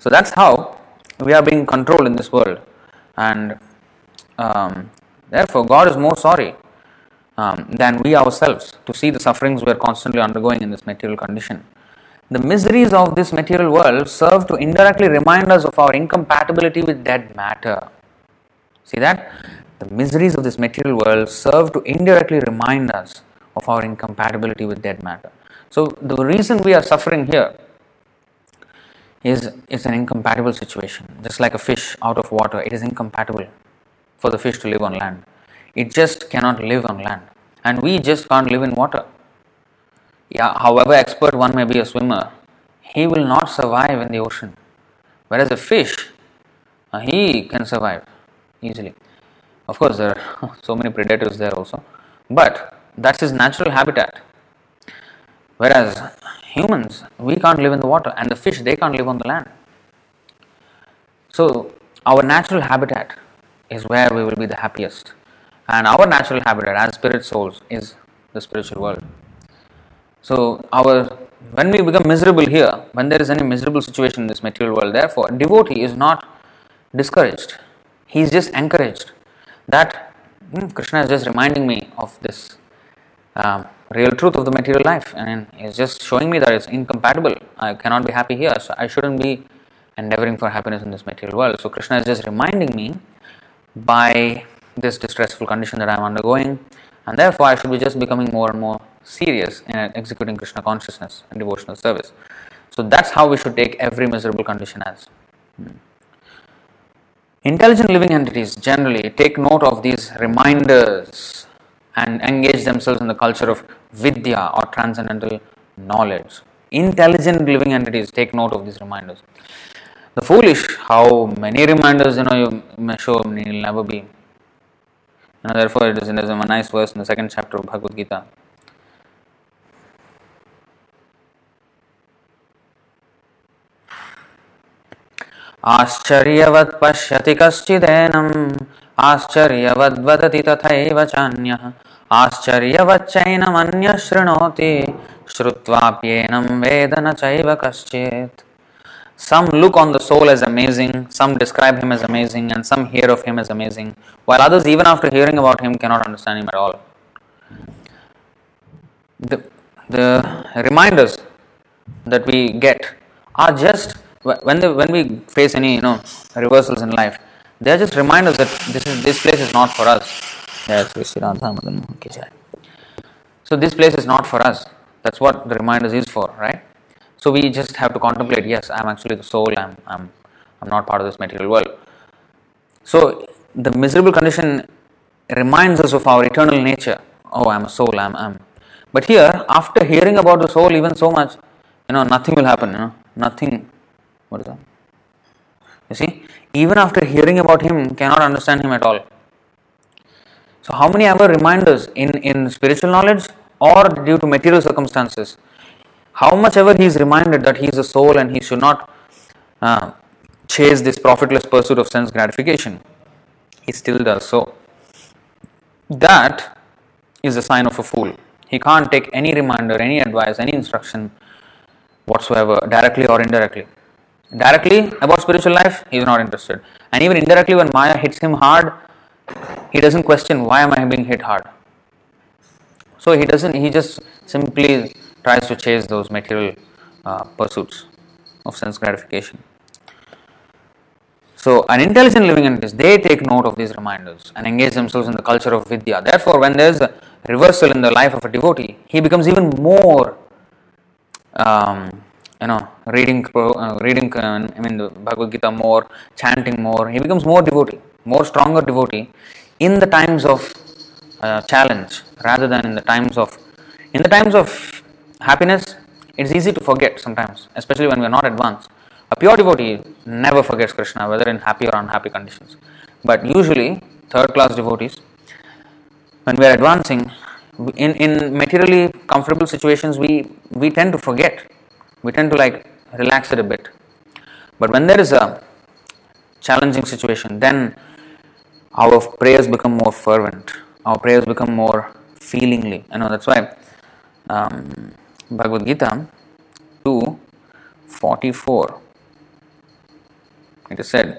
[SPEAKER 1] So that's how we are being controlled in this world, and um, therefore God is more sorry um, than we ourselves to see the sufferings we are constantly undergoing in this material condition. The miseries of this material world serve to indirectly remind us of our incompatibility with dead matter. See that? The miseries of this material world serve to indirectly remind us of our incompatibility with dead matter. So, the reason we are suffering here is, is an incompatible situation. Just like a fish out of water, it is incompatible for the fish to live on land. It just cannot live on land. And we just can't live in water. Yeah, however expert one may be a swimmer, he will not survive in the ocean. Whereas a fish, uh, he can survive easily. Of course, there are so many predators there also, but that's his natural habitat. Whereas humans, we can't live in the water, and the fish, they can't live on the land. So, our natural habitat is where we will be the happiest. And our natural habitat as spirit souls is the spiritual world. So, our when we become miserable here, when there is any miserable situation in this material world, therefore, devotee is not discouraged. He is just encouraged. That hmm, Krishna is just reminding me of this um, real truth of the material life, and is just showing me that it's incompatible. I cannot be happy here, so I shouldn't be endeavoring for happiness in this material world. So Krishna is just reminding me by this distressful condition that I am undergoing, and therefore I should be just becoming more and more serious in executing Krishna consciousness and devotional service. So that's how we should take every miserable condition as. Hmm. Intelligent living entities generally take note of these reminders and engage themselves in the culture of vidya or transcendental knowledge. Intelligent living entities take note of these reminders. The foolish, how many reminders you know you may show, you'll never be. You know, therefore, it is there's a nice verse in the second chapter of Bhagavad Gita. आश्चर्यवत् पश्यति कश्चिदेनम् आश्चर्यवद्वदति तथैव चान्यः आश्चर्यवच्चैनमन्यः शृणोति श्रुत्वाप्येनं वेद न चैव कश्चित् Some look on the soul as amazing, some describe him as amazing, and some hear of him as amazing, while others, even after hearing about him, cannot understand him at all. The, the reminders that we get are just when they, when we face any you know reversals in life, they are just reminders that this is this place is not for us. so this place is not for us. That's what the reminders is for, right? So we just have to contemplate. Yes, I'm actually the soul. I'm I'm I'm not part of this material world. So the miserable condition reminds us of our eternal nature. Oh, I'm a soul. I'm I'm. But here, after hearing about the soul even so much, you know, nothing will happen. You know, nothing. What is that? You see, even after hearing about him, cannot understand him at all. So, how many ever reminders in, in spiritual knowledge or due to material circumstances, how much ever he is reminded that he is a soul and he should not uh, chase this profitless pursuit of sense gratification, he still does so. That is a sign of a fool. He can't take any reminder, any advice, any instruction whatsoever, directly or indirectly. Directly about spiritual life, he is not interested. And even indirectly, when Maya hits him hard, he doesn't question why am I being hit hard. So he doesn't. He just simply tries to chase those material uh, pursuits of sense gratification. So, an intelligent living entity, they take note of these reminders and engage themselves in the culture of Vidya. Therefore, when there is a reversal in the life of a devotee, he becomes even more um, you know reading uh, reading uh, I mean the Bhagavad Gita more, chanting more. He becomes more devotee, more stronger devotee in the times of uh, challenge rather than in the times of in the times of happiness. It's easy to forget sometimes, especially when we are not advanced. A pure devotee never forgets Krishna, whether in happy or unhappy conditions. But usually, third class devotees, when we are advancing, in, in materially comfortable situations, we, we tend to forget we tend to like relax it a bit. But when there is a challenging situation, then our prayers become more fervent, our prayers become more feelingly. You know, that's why um, Bhagavad Gita 2 44 it is said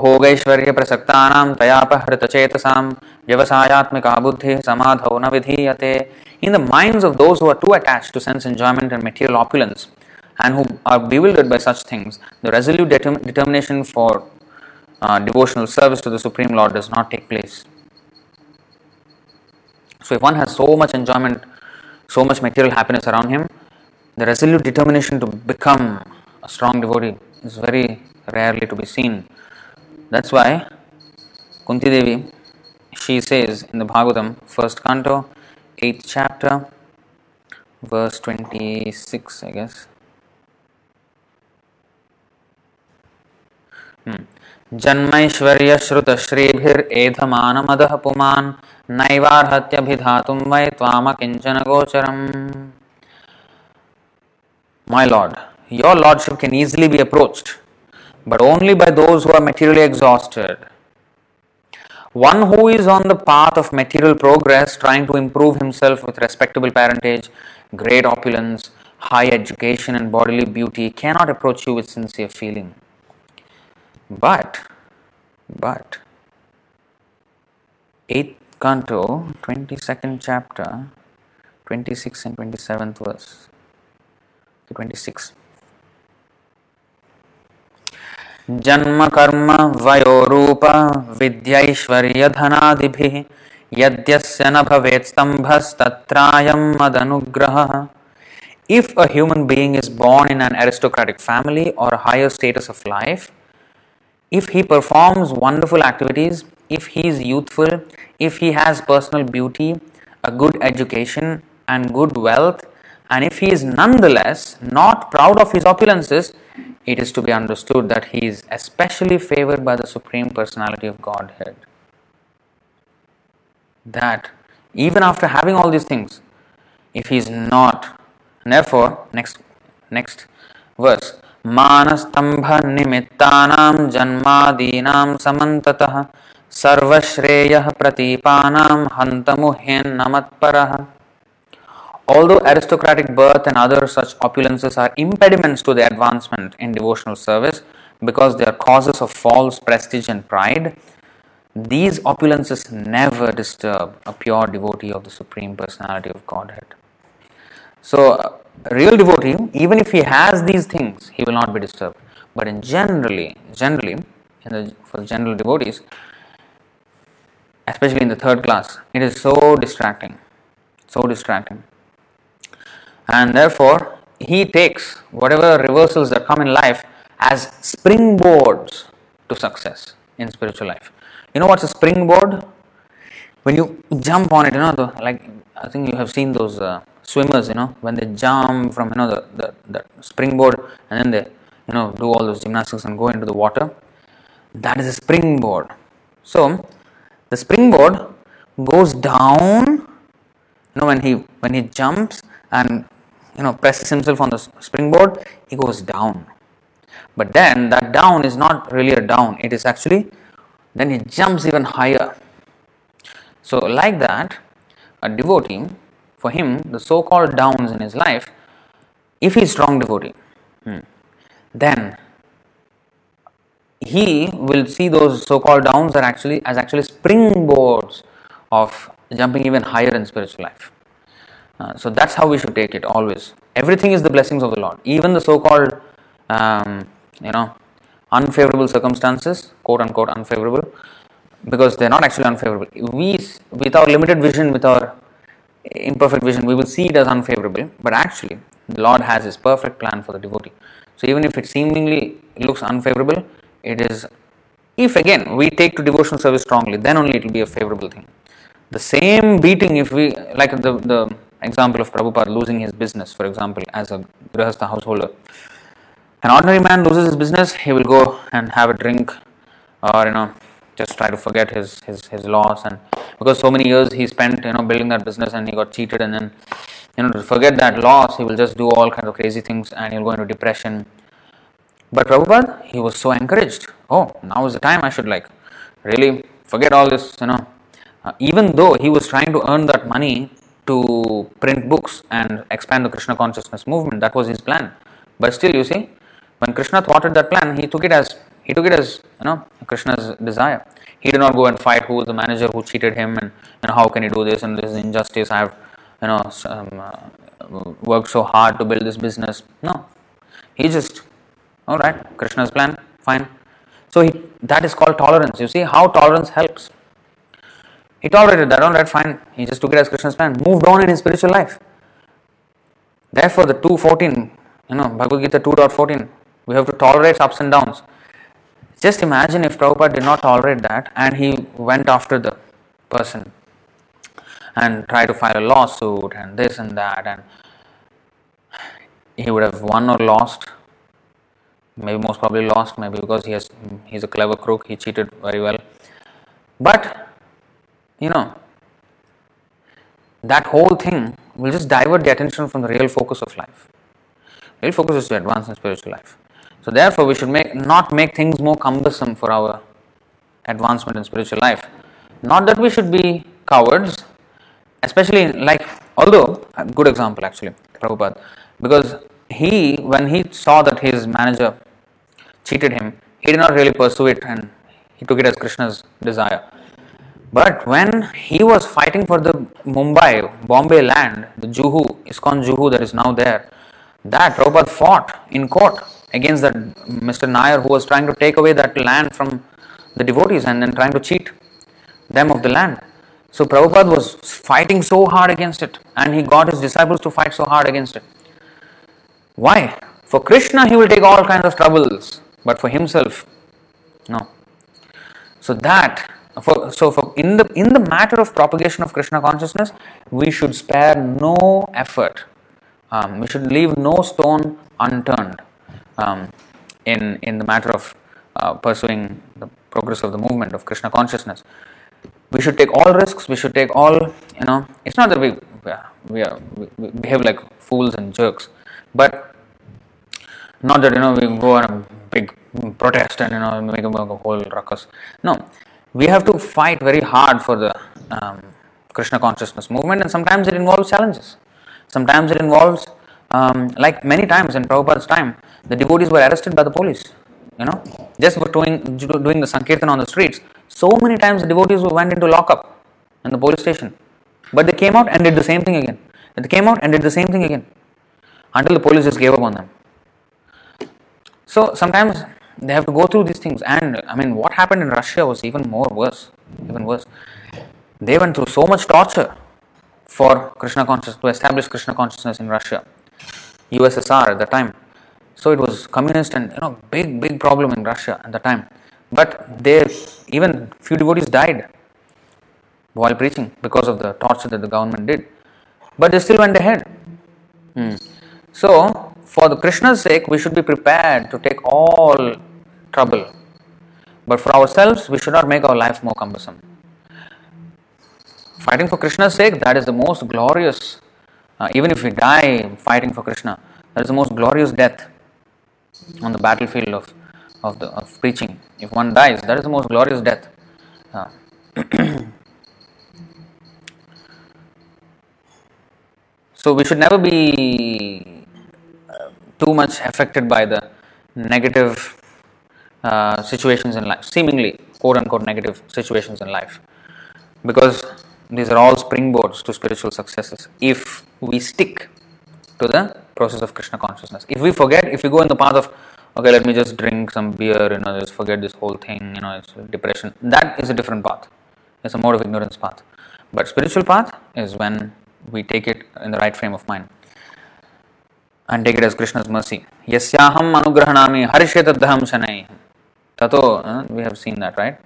[SPEAKER 1] भोगैश्वर्य प्रसक्तानां तयापहृतचेतसां व्यवसायात्मिका बुद्धिः समाधौ न विधीयते in the minds of those who are too attached to sense enjoyment and material opulence and who are bewildered by such things, the resolute determ- determination for uh, devotional service to the Supreme Lord does not take place. So, if one has so much enjoyment, so much material happiness around him, the resolute determination to become a strong devotee is very rarely to be seen. That's why Kunti Devi, she says in the Bhagavatam, first canto, 8th chapter, verse 26, I guess. जन्मैश्वर्यश्रुतश्रीभिरेधमानमदः पुमान् नैवार्हत्यभिधातुं वै त्वामकिञ्चन गोचरम् My Lord, your Lordship can easily be approached, but only by those who are materially exhausted one who is on the path of material progress, trying to improve himself with respectable parentage, great opulence, high education, and bodily beauty, cannot approach you with sincere feeling. But, but, 8th canto, 22nd chapter, 26 and 27th verse. 26. जन्म कर्म वयोरूप विद्यैश्वर्यधनादिभिः यद्यस्य न भवेत् स्तम्भस्तत्रायं मदनुग्रहः If a human being is born in an aristocratic family or a higher status of life, if he performs wonderful activities, if he is youthful, if he has personal beauty, a good education, and good wealth, and if he is nonetheless not proud of his opulences, it is to be understood that he is especially favored by the Supreme Personality of Godhead. That even after having all these things, if he is not, therefore, next next verse, मानस्तम्भनिमित्तानां जन्मादीनां समन्ततः सर्वश्रेयः प्रतीपानां हन्तमुह्यन्नमत्परः Although aristocratic birth and other such opulences are impediments to the advancement in devotional service because they are causes of false prestige and pride, these opulences never disturb a pure devotee of the Supreme Personality of Godhead. So, a real devotee, even if he has these things, he will not be disturbed. But in generally, generally, the, for general devotees, especially in the third class, it is so distracting, so distracting, and therefore he takes whatever reversals that come in life as springboards to success in spiritual life. You know what's a springboard? When you jump on it, you know, the, like I think you have seen those uh, swimmers, you know, when they jump from you know the, the, the springboard and then they you know do all those gymnastics and go into the water. That is a springboard. So the springboard goes down. You know when he when he jumps and you know presses himself on the springboard, he goes down. But then that down is not really a down. It is actually then he jumps even higher. So, like that, a devotee, for him, the so called downs in his life, if he is strong devotee, hmm, then he will see those so called downs are actually as actually springboards of jumping even higher in spiritual life. Uh, so that's how we should take it always. Everything is the blessings of the Lord. Even the so called, um, you know, unfavorable circumstances, quote unquote unfavorable, because they're not actually unfavorable. We, with our limited vision, with our imperfect vision, we will see it as unfavorable, but actually, the Lord has His perfect plan for the devotee. So, even if it seemingly looks unfavorable, it is, if again we take to devotional service strongly, then only it will be a favorable thing. The same beating, if we, like the, the example of Prabhupada losing his business, for example, as a Grihastha householder an ordinary man loses his business, he will go and have a drink or you know just try to forget his, his, his loss and because so many years he spent you know building that business and he got cheated and then you know to forget that loss he will just do all kinds of crazy things and he'll go into depression. But Prabhupada, he was so encouraged. Oh, now is the time I should like really forget all this, you know. Uh, even though he was trying to earn that money to print books and expand the Krishna consciousness movement, that was his plan. But still, you see, when Krishna thwarted that plan, he took it as he took it as you know Krishna's desire. He did not go and fight who was the manager who cheated him and know how can he do this and this is injustice. I have you know um, uh, worked so hard to build this business. No, he just all right. Krishna's plan, fine. So he, that is called tolerance. You see how tolerance helps. He tolerated that. All right, fine. He just took it as Krishna's plan. Moved on in his spiritual life. Therefore, the 214, you know, Bhagavad Gita 2.14 we have to tolerate ups and downs. Just imagine if Prabhupada did not tolerate that and he went after the person and tried to file a lawsuit and this and that and he would have won or lost. Maybe most probably lost maybe because he has he's a clever crook he cheated very well. But you know that whole thing will just divert the attention from the real focus of life. Real focus is to advance in spiritual life so therefore, we should make not make things more cumbersome for our advancement in spiritual life. Not that we should be cowards, especially like although a good example actually, Prabhupada, because he when he saw that his manager cheated him, he did not really pursue it and he took it as Krishna's desire. But when he was fighting for the Mumbai, Bombay land, the Juhu, ISKCON Juhu that is now there, that Prabhupada fought in court against that Mr. Nair who was trying to take away that land from the devotees and then trying to cheat them of the land. So Prabhupada was fighting so hard against it and he got his disciples to fight so hard against it. Why? For Krishna he will take all kinds of troubles, but for himself, no. So that for, so for in the in the matter of propagation of Krishna consciousness, we should spare no effort. Um, we should leave no stone unturned um, in in the matter of uh, pursuing the progress of the movement of Krishna consciousness. We should take all risks. We should take all you know. It's not that we we, are, we behave like fools and jerks, but Not that you know we go on a big protest and you know make a, make a whole ruckus. No, we have to fight very hard for the um, Krishna consciousness movement, and sometimes it involves challenges. Sometimes it involves, um, like many times in Prabhupada's time, the devotees were arrested by the police. You know, just for doing doing the sankirtan on the streets. So many times the devotees went into lockup in the police station, but they came out and did the same thing again. They came out and did the same thing again until the police just gave up on them. So sometimes they have to go through these things, and I mean, what happened in Russia was even more worse, even worse. They went through so much torture for Krishna consciousness to establish Krishna consciousness in Russia, USSR at the time. So it was communist and you know big big problem in Russia at the time. But they even few devotees died while preaching because of the torture that the government did. But they still went ahead. Hmm. So for the Krishna's sake, we should be prepared to take all trouble. But for ourselves, we should not make our life more cumbersome. Fighting for Krishna's sake, that is the most glorious, uh, even if we die fighting for Krishna, that is the most glorious death on the battlefield of, of, the, of preaching. If one dies, that is the most glorious death. Uh, so we should never be too much affected by the negative uh, situations in life, seemingly quote unquote negative situations in life, because these are all springboards to spiritual successes if we stick to the process of Krishna consciousness. If we forget, if we go in the path of, okay, let me just drink some beer, you know, just forget this whole thing, you know, it's depression, that is a different path. It's a mode of ignorance path. But spiritual path is when we take it in the right frame of mind and take it as Krishna's mercy. Yasyaham anugrahanami harishetadham shanai. Tato, we have seen that, right?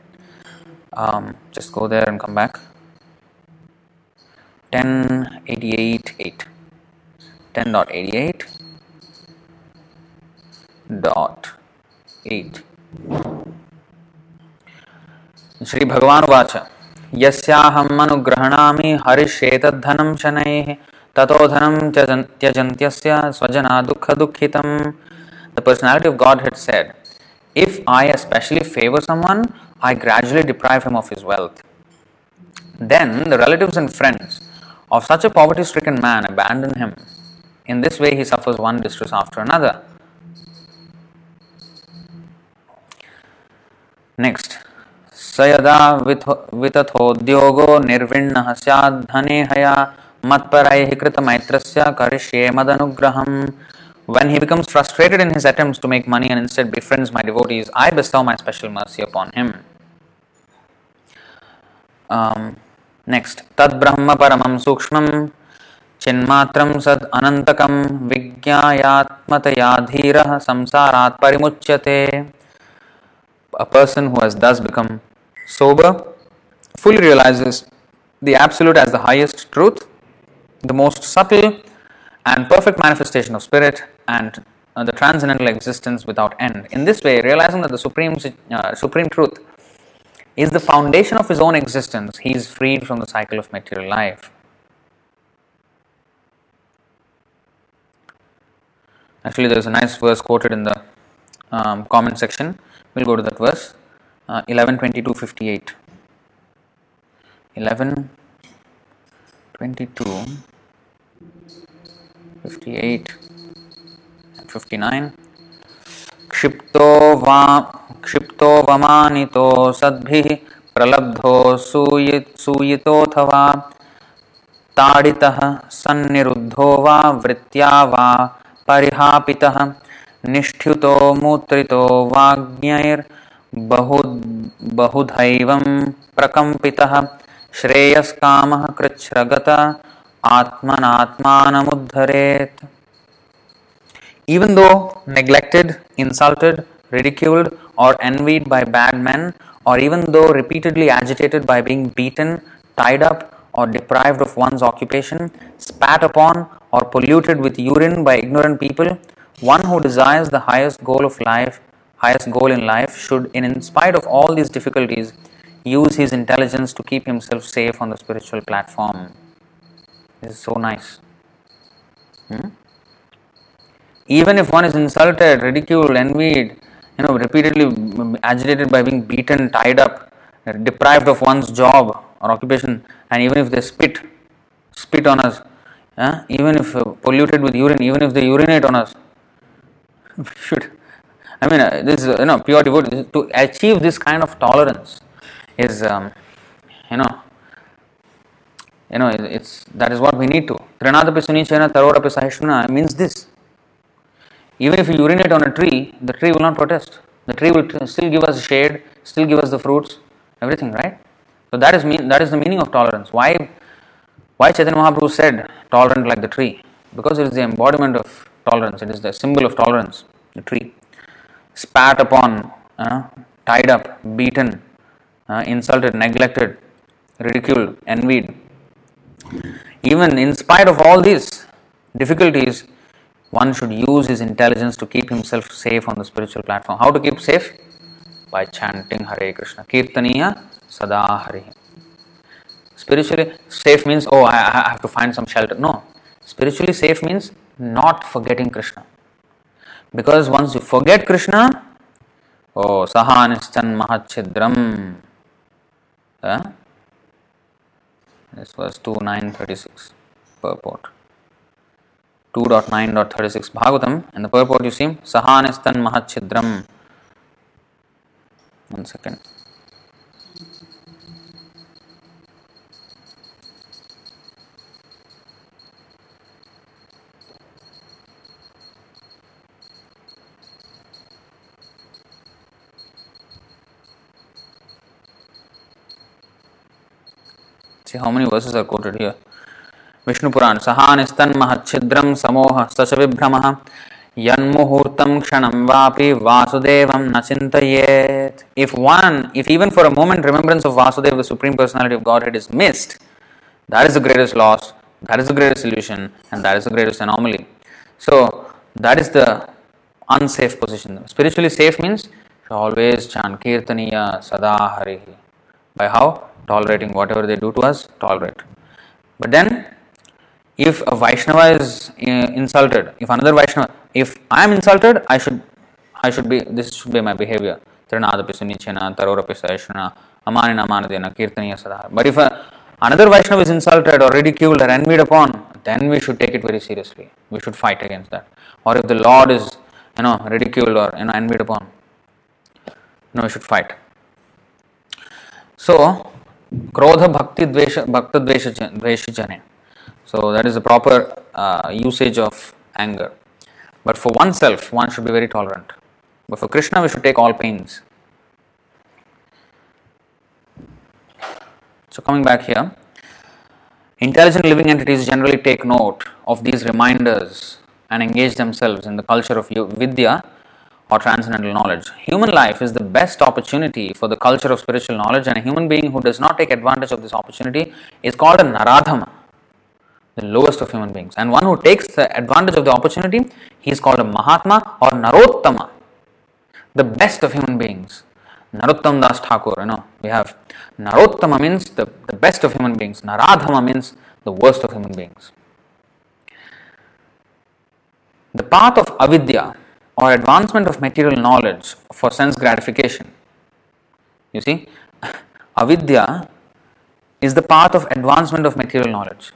[SPEAKER 1] Um, just go there and come back. 1088.8. 10.88 dot 8 Shri भगवान watch यस्याहम् अनुग्रहणामि हरिष्येतद्धनं शनैः ततो धनम त्यजन्त्यस्य स्वजना dukha dukhitam. The personality of God had said, If I especially favor someone, I gradually deprive him of his wealth. Then the relatives and friends of such a poverty stricken man abandon him. In this way, he suffers one distress after another. Next. स यदा वितथोद्योगो निर्विण्णः स्याद्धने हया matparaihi krita maitrasya karishe madanugraham. When he becomes frustrated in his attempts to make money and instead befriends my devotees, I bestow my special mercy upon him. Um, Next, next brahma ಪರಮಂ ಸೂಕ್ಷ್ಮಂ ಚಿನ್ಮಾತ್ರಂ ಸದ್ ಅನಂತಕಂ ವಿಜ್ಞಾಯಾತ್ಮತಯಾ ಧೀರ ಸಂಸಾರಾತ್ ಪರಿಮುಚ್ಯತೆ a person who has thus become sober fully realizes the absolute as the highest truth the most subtle and perfect manifestation of spirit and uh, the transcendental existence without end. In this way realizing that the supreme uh, supreme truth is the foundation of his own existence, he is freed from the cycle of material life. Actually, there is a nice verse quoted in the um, comment section. We'll go to that verse uh, 11 22 58. 11 22 58 59 क्षिप्तो वा क्षिप्तो वमानितो सद्भिः प्रलब्धो सूयि सूयितोऽथवा ताडितः सन्निरुद्धो वा वृत्त्या वा परिहापितः निष्ठ्युतो मूत्रितो वाग्ञैर्बहु बहुधैवं प्रकम्पितः श्रेयस्कामः कृच्छ्रगत आत्मनात्मानमुद्धरेत्। Though neglected, insulted, ridiculed, or envied by bad men, or even though repeatedly agitated by being beaten, tied up, or deprived of one's occupation, spat upon, or polluted with urine by ignorant people, one who desires the highest goal of life, highest goal in life, should, in spite of all these difficulties, use his intelligence to keep himself safe on the spiritual platform. This is so nice. Hmm? even if one is insulted, ridiculed, envied, you know, repeatedly agitated by being beaten, tied up, deprived of one's job or occupation, and even if they spit, spit on us, uh, even if uh, polluted with urine, even if they urinate on us, should. I mean, uh, this is you know pure devotee to achieve this kind of tolerance is um, you know you know it's that is what we need to. Trinadapi sunichena tarodapi sahishna means this. Even if you urinate on a tree, the tree will not protest. The tree will still give us shade, still give us the fruits, everything, right? So that is mean that is the meaning of tolerance. Why why Chaitanya Mahaprabhu said tolerant like the tree? Because it is the embodiment of tolerance, it is the symbol of tolerance, the tree. Spat upon, uh, tied up, beaten, uh, insulted, neglected, ridiculed, envied. Even in spite of all these difficulties, one should use his intelligence to keep himself safe on the spiritual platform. How to keep safe? By chanting Hare Krishna. Kirtaniya Sada Hari. Spiritually safe means, oh, I, I have to find some shelter. No. Spiritually safe means not forgetting Krishna. Because once you forget Krishna, oh, Sahanistan Mahachidram. Uh, this was 2936 purport. 2.9.36 Bhagavatam and the purport you see Sahanistan Mahachidram. One second. See how many verses are quoted here. Vishnu Puran Sahanistan Mahachidram Samoha Sacha Vibhramaha Yanmuhurtam Kshanam Vapi Vasudevam Nachintayet. If one, if even for a moment remembrance of Vasudeva, the Supreme Personality of Godhead, is missed, that is the greatest loss, that is the greatest illusion, and that is the greatest anomaly. So, that is the unsafe position. Spiritually safe means always chant Kirtaniya Sada Hari. By how? Tolerating whatever they do to us, tolerate. But then, if a Vaishnava is uh, insulted, if another Vaishnava, if I am insulted, I should, I should be. This should be my behavior. Trinadapi sunichena, tarorapi saishana, amanina amanadena, kirtaniya sada. But if a, another Vaishnava is insulted or ridiculed or envied upon, then we should take it very seriously. We should fight against that. Or if the Lord is, you know, ridiculed or you know envied upon, no, we should fight. So, krodha bhakti dvesha bhakta dvesha dveshi jane. So that is the proper uh, usage of anger. But for oneself, one should be very tolerant. But for Krishna, we should take all pains. So coming back here, intelligent living entities generally take note of these reminders and engage themselves in the culture of vidya or transcendental knowledge. Human life is the best opportunity for the culture of spiritual knowledge, and a human being who does not take advantage of this opportunity is called a Naradhama, the lowest of human beings. And one who takes the advantage of the opportunity, he is called a Mahatma or Narottama, the best of human beings. Narottam Das Thakur, you know, we have Narottama means the, the best of human beings, Naradhama means the worst of human beings. The path of avidya or advancement of material knowledge for sense gratification. You see, avidya is the path of advancement of material knowledge.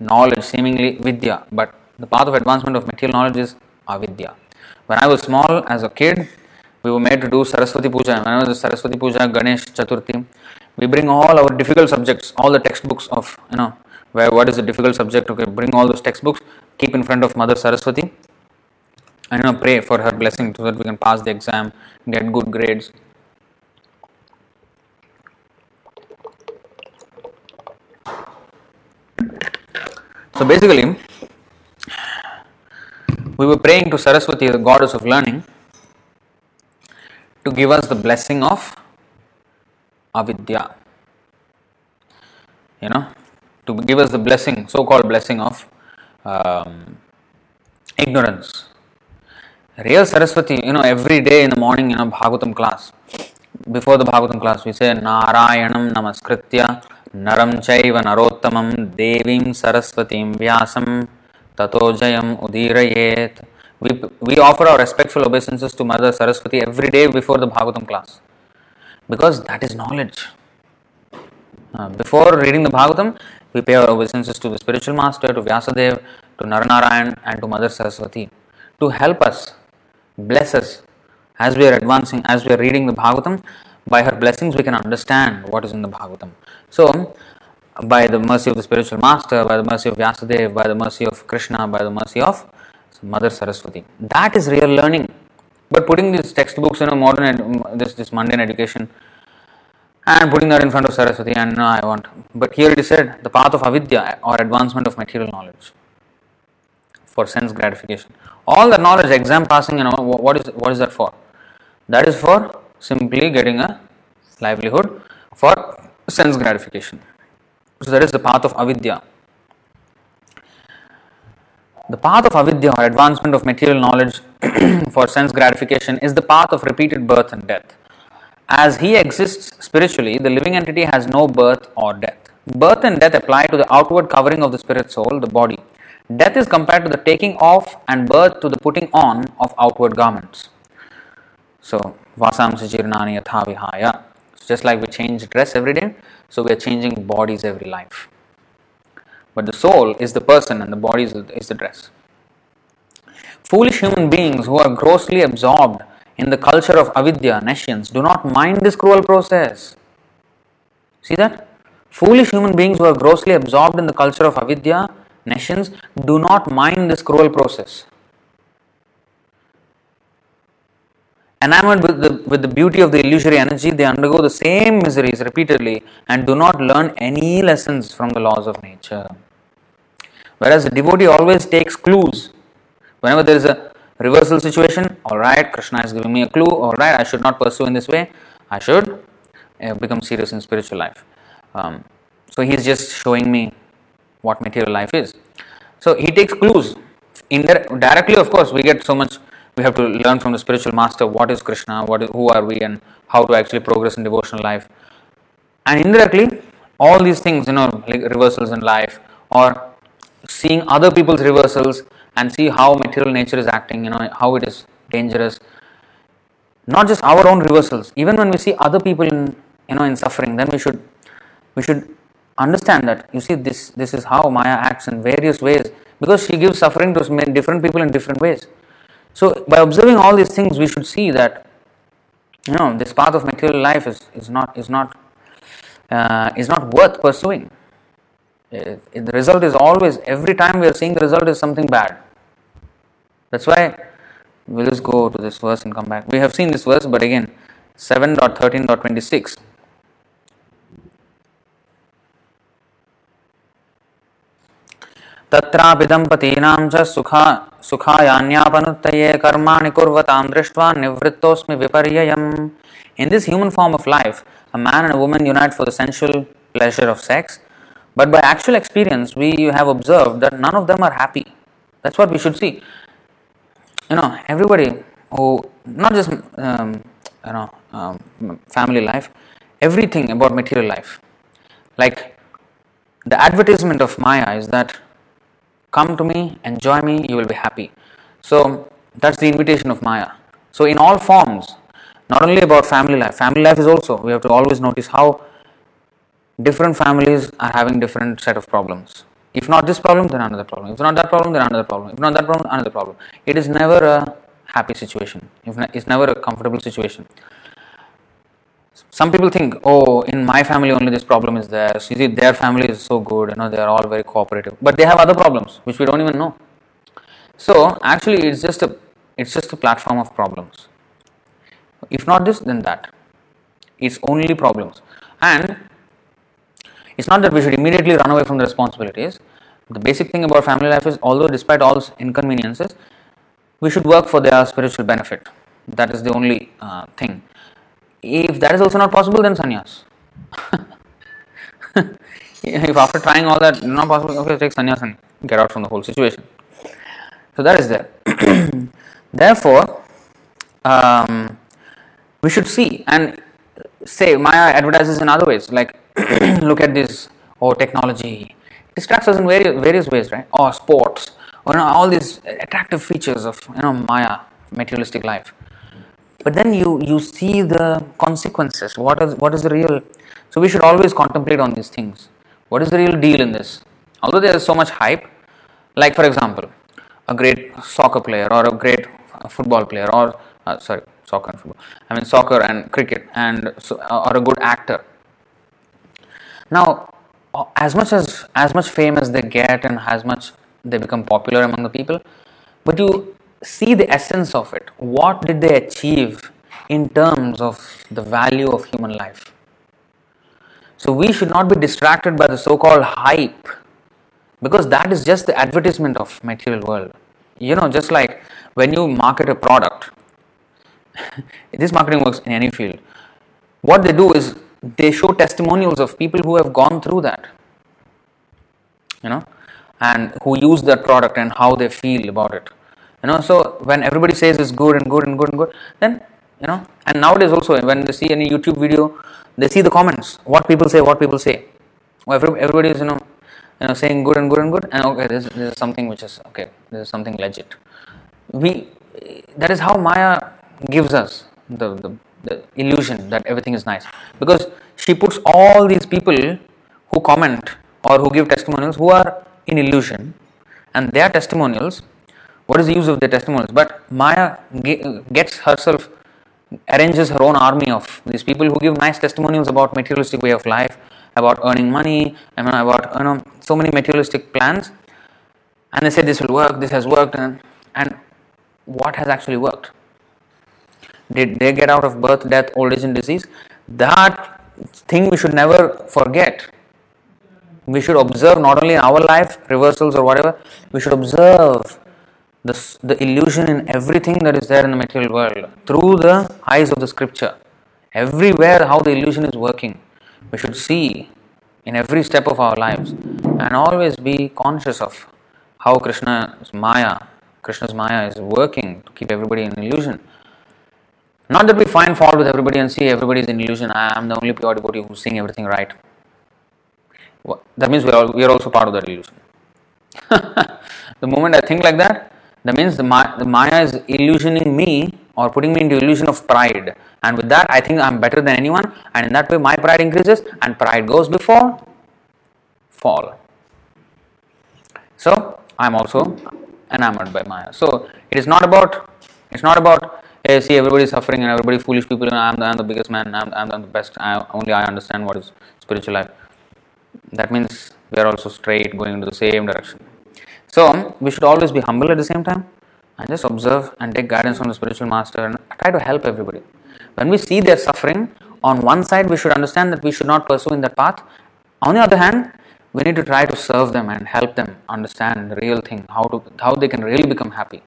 [SPEAKER 1] Knowledge, seemingly vidya, but the path of advancement of material knowledge is avidya. When I was small as a kid, we were made to do Saraswati Puja. When I was Saraswati Puja, Ganesh Chaturthi, we bring all our difficult subjects, all the textbooks of, you know, where what is the difficult subject, okay, bring all those textbooks, keep in front of Mother Saraswati, and you know, pray for her blessing so that we can pass the exam, get good grades. So basically, we were praying to Saraswati, the goddess of learning, to give us the blessing of avidya. You know, to give us the blessing, so called blessing of um, ignorance. Real Saraswati, you know, every day in the morning, you know, Bhagavatam class, before the Bhagavatam class, we say Narayanam Namaskritya Naram Chaiva Narottamam Devim Saraswatim Vyasam Tato Jayam Udirayet. We, we offer our respectful obeisances to Mother Saraswati every day before the Bhagavatam class because that is knowledge. Uh, before reading the Bhagavatam, we pay our obeisances to the spiritual master, to Vyasadev, to Naranarayan, and to Mother Saraswati to help us, bless us as we are advancing, as we are reading the Bhagavatam. By her blessings, we can understand what is in the Bhagavatam. So, by the mercy of the spiritual master, by the mercy of Vyasadeva, by the mercy of Krishna, by the mercy of Mother Saraswati. That is real learning. But putting these textbooks in a modern, ed- mm, this, this mundane education and putting that in front of Saraswati and no, I want. But here it is said the path of avidya or advancement of material knowledge for sense gratification. All that knowledge, exam passing, you know, what is what is that for? That is for simply getting a livelihood for sense gratification. So that is the path of avidya. The path of avidya or advancement of material knowledge for sense gratification is the path of repeated birth and death. As he exists spiritually, the living entity has no birth or death. Birth and death apply to the outward covering of the spirit soul, the body. Death is compared to the taking off and birth to the putting on of outward garments. So, vasamsi jirnani yatha vihaya. Just like we change dress every day, so we are changing bodies every life. But the soul is the person and the body is the dress. Foolish human beings who are grossly absorbed in the culture of avidya, nescience, do not mind this cruel process. See that? Foolish human beings who are grossly absorbed in the culture of avidya, nescience, do not mind this cruel process. Enamored with the, with the beauty of the illusory energy, they undergo the same miseries repeatedly and do not learn any lessons from the laws of nature. Whereas the devotee always takes clues. Whenever there is a reversal situation, alright, Krishna is giving me a clue, alright, I should not pursue in this way, I should uh, become serious in spiritual life. Um, so he is just showing me what material life is. So he takes clues. Indire- directly, of course, we get so much we have to learn from the spiritual master what is Krishna, what is, who are we, and how to actually progress in devotional life. And indirectly, all these things, you know, like reversals in life, or seeing other people's reversals and see how material nature is acting, you know, how it is dangerous. Not just our own reversals, even when we see other people in, you know, in suffering, then we should, we should understand that. You see, this this is how Maya acts in various ways because she gives suffering to different people in different ways. So, by observing all these things, we should see that you know this path of material life is, is not is not uh, is not worth pursuing. It, it, the result is always every time we are seeing the result is something bad. That's why we'll just go to this verse and come back. We have seen this verse, but again, 7.13.26. तत्रापि दम्पतीनां च सुखा sukhayanyapanuttaye karmani kurvatam drishtva nivrittosmi viparyayam. In this human form of life, a man and a woman unite for the sensual pleasure of sex, but by actual experience, we have observed that none of them are happy. That's what we should see. You know, everybody who, not just, um, you know, um, family life, everything about material life. Like the advertisement of Maya is that come to me, enjoy me, you will be happy. So that's the invitation of Maya. So in all forms, not only about family life, family life is also, we have to always notice how different families are having different set of problems. If not this problem, then another problem. If not that problem, then another problem. If not that problem, another problem. It is never a happy situation. It's never a comfortable situation. Some people think, oh, in my family only this problem is there. So, you see, their family is so good, you know, they are all very cooperative. But they have other problems which we don't even know. So actually, it's just a it's just a platform of problems. If not this, then that. It's only problems. And it's not that we should immediately run away from the responsibilities. The basic thing about family life is, although despite all inconveniences, we should work for their spiritual benefit. That is the only uh, thing. If that is also not possible, then sannyas. if after trying all that not possible, okay, take sannyas and get out from the whole situation. So that is there. Therefore, um, we should see and say Maya advertises in other ways, like look at this, or oh, technology distracts us in various various ways, right? Or sports, or you know, all these attractive features of you know Maya, materialistic life. But then you you see the consequences. What is what is the real? So we should always contemplate on these things. What is the real deal in this? Although there is so much hype, like for example, a great soccer player or a great football player or uh, sorry soccer and football i mean soccer and cricket and so, or a good actor now as much as as much fame as they get and as much they become popular among the people but you see the essence of it. What did they achieve in terms of the value of human life? So we should not be distracted by the so called hype because that is just the advertisement of material world. You know just like when you market a product this marketing works in any field. What they do is they show testimonials of people who have gone through that you know and who use that product and how they feel about it you know so when everybody says it's good and good and good and good then you know and nowadays also when they see any youtube video they see the comments what people say what people say. Everybody is you know you know saying good and good and good and okay this, this is something which is okay this is something legit. We that is how maya gives us the, the, the illusion that everything is nice. Because she puts all these people who comment or who give testimonials who are in illusion and their testimonials what is the use of their testimonials but maya gets herself arranges her own army of these people who give nice testimonials about materialistic way of life about earning money, about you know so many materialistic plans, and they say this will work, this has worked, and and what has actually worked? Did they get out of birth, death, old age, and disease? That thing we should never forget. We should observe not only in our life, reversals or whatever, we should observe the, the illusion in everything that is there in the material world through the eyes of the scripture. Everywhere, how the illusion is working we should see in every step of our lives and always be conscious of how Krishna's Maya, Krishna's Maya is working to keep everybody in illusion. Not that we find fault with everybody and see everybody is in illusion. I am the only pure devotee who's seeing everything right. That means we are, we are also part of that illusion. the moment I think like that, that means the, the Maya is illusioning me or putting me into illusion of pride. And with that, I think I'm better than anyone, and in that way, my pride increases, and pride goes before fall. So, I'm also enamored by Maya. So, it is not about it's not about hey, see everybody suffering and everybody foolish people. And I'm the, the biggest man. I'm, I'm the best. I, only I understand what is spiritual life. That means we are also straight, going into the same direction. So, we should always be humble at the same time and just observe and take guidance from the spiritual master and try to help everybody. When we see their suffering, on one side we should understand that we should not pursue in that path. On the other hand, we need to try to serve them and help them understand the real thing, how to how they can really become happy.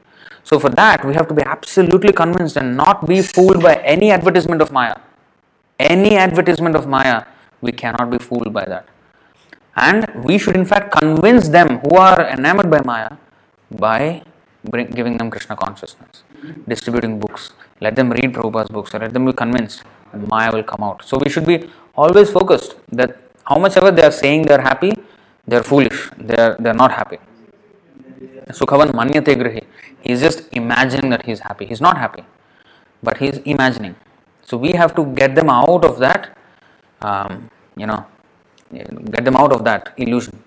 [SPEAKER 1] So for that we have to be absolutely convinced and not be fooled by any advertisement of Maya. Any advertisement of Maya, we cannot be fooled by that. And we should in fact convince them who are enamored by Maya by bring, giving them Krishna consciousness, distributing books. Let them read Prabhupada's books, let them be convinced, and Maya will come out. So we should be always focused that how much ever they are saying they are happy, they are foolish, they are, they are not happy. Sukhavan manyate grihi. He is just imagining that he is happy. He is not happy, but he is imagining. So we have to get them out of that, um, you know, get them out of that illusion.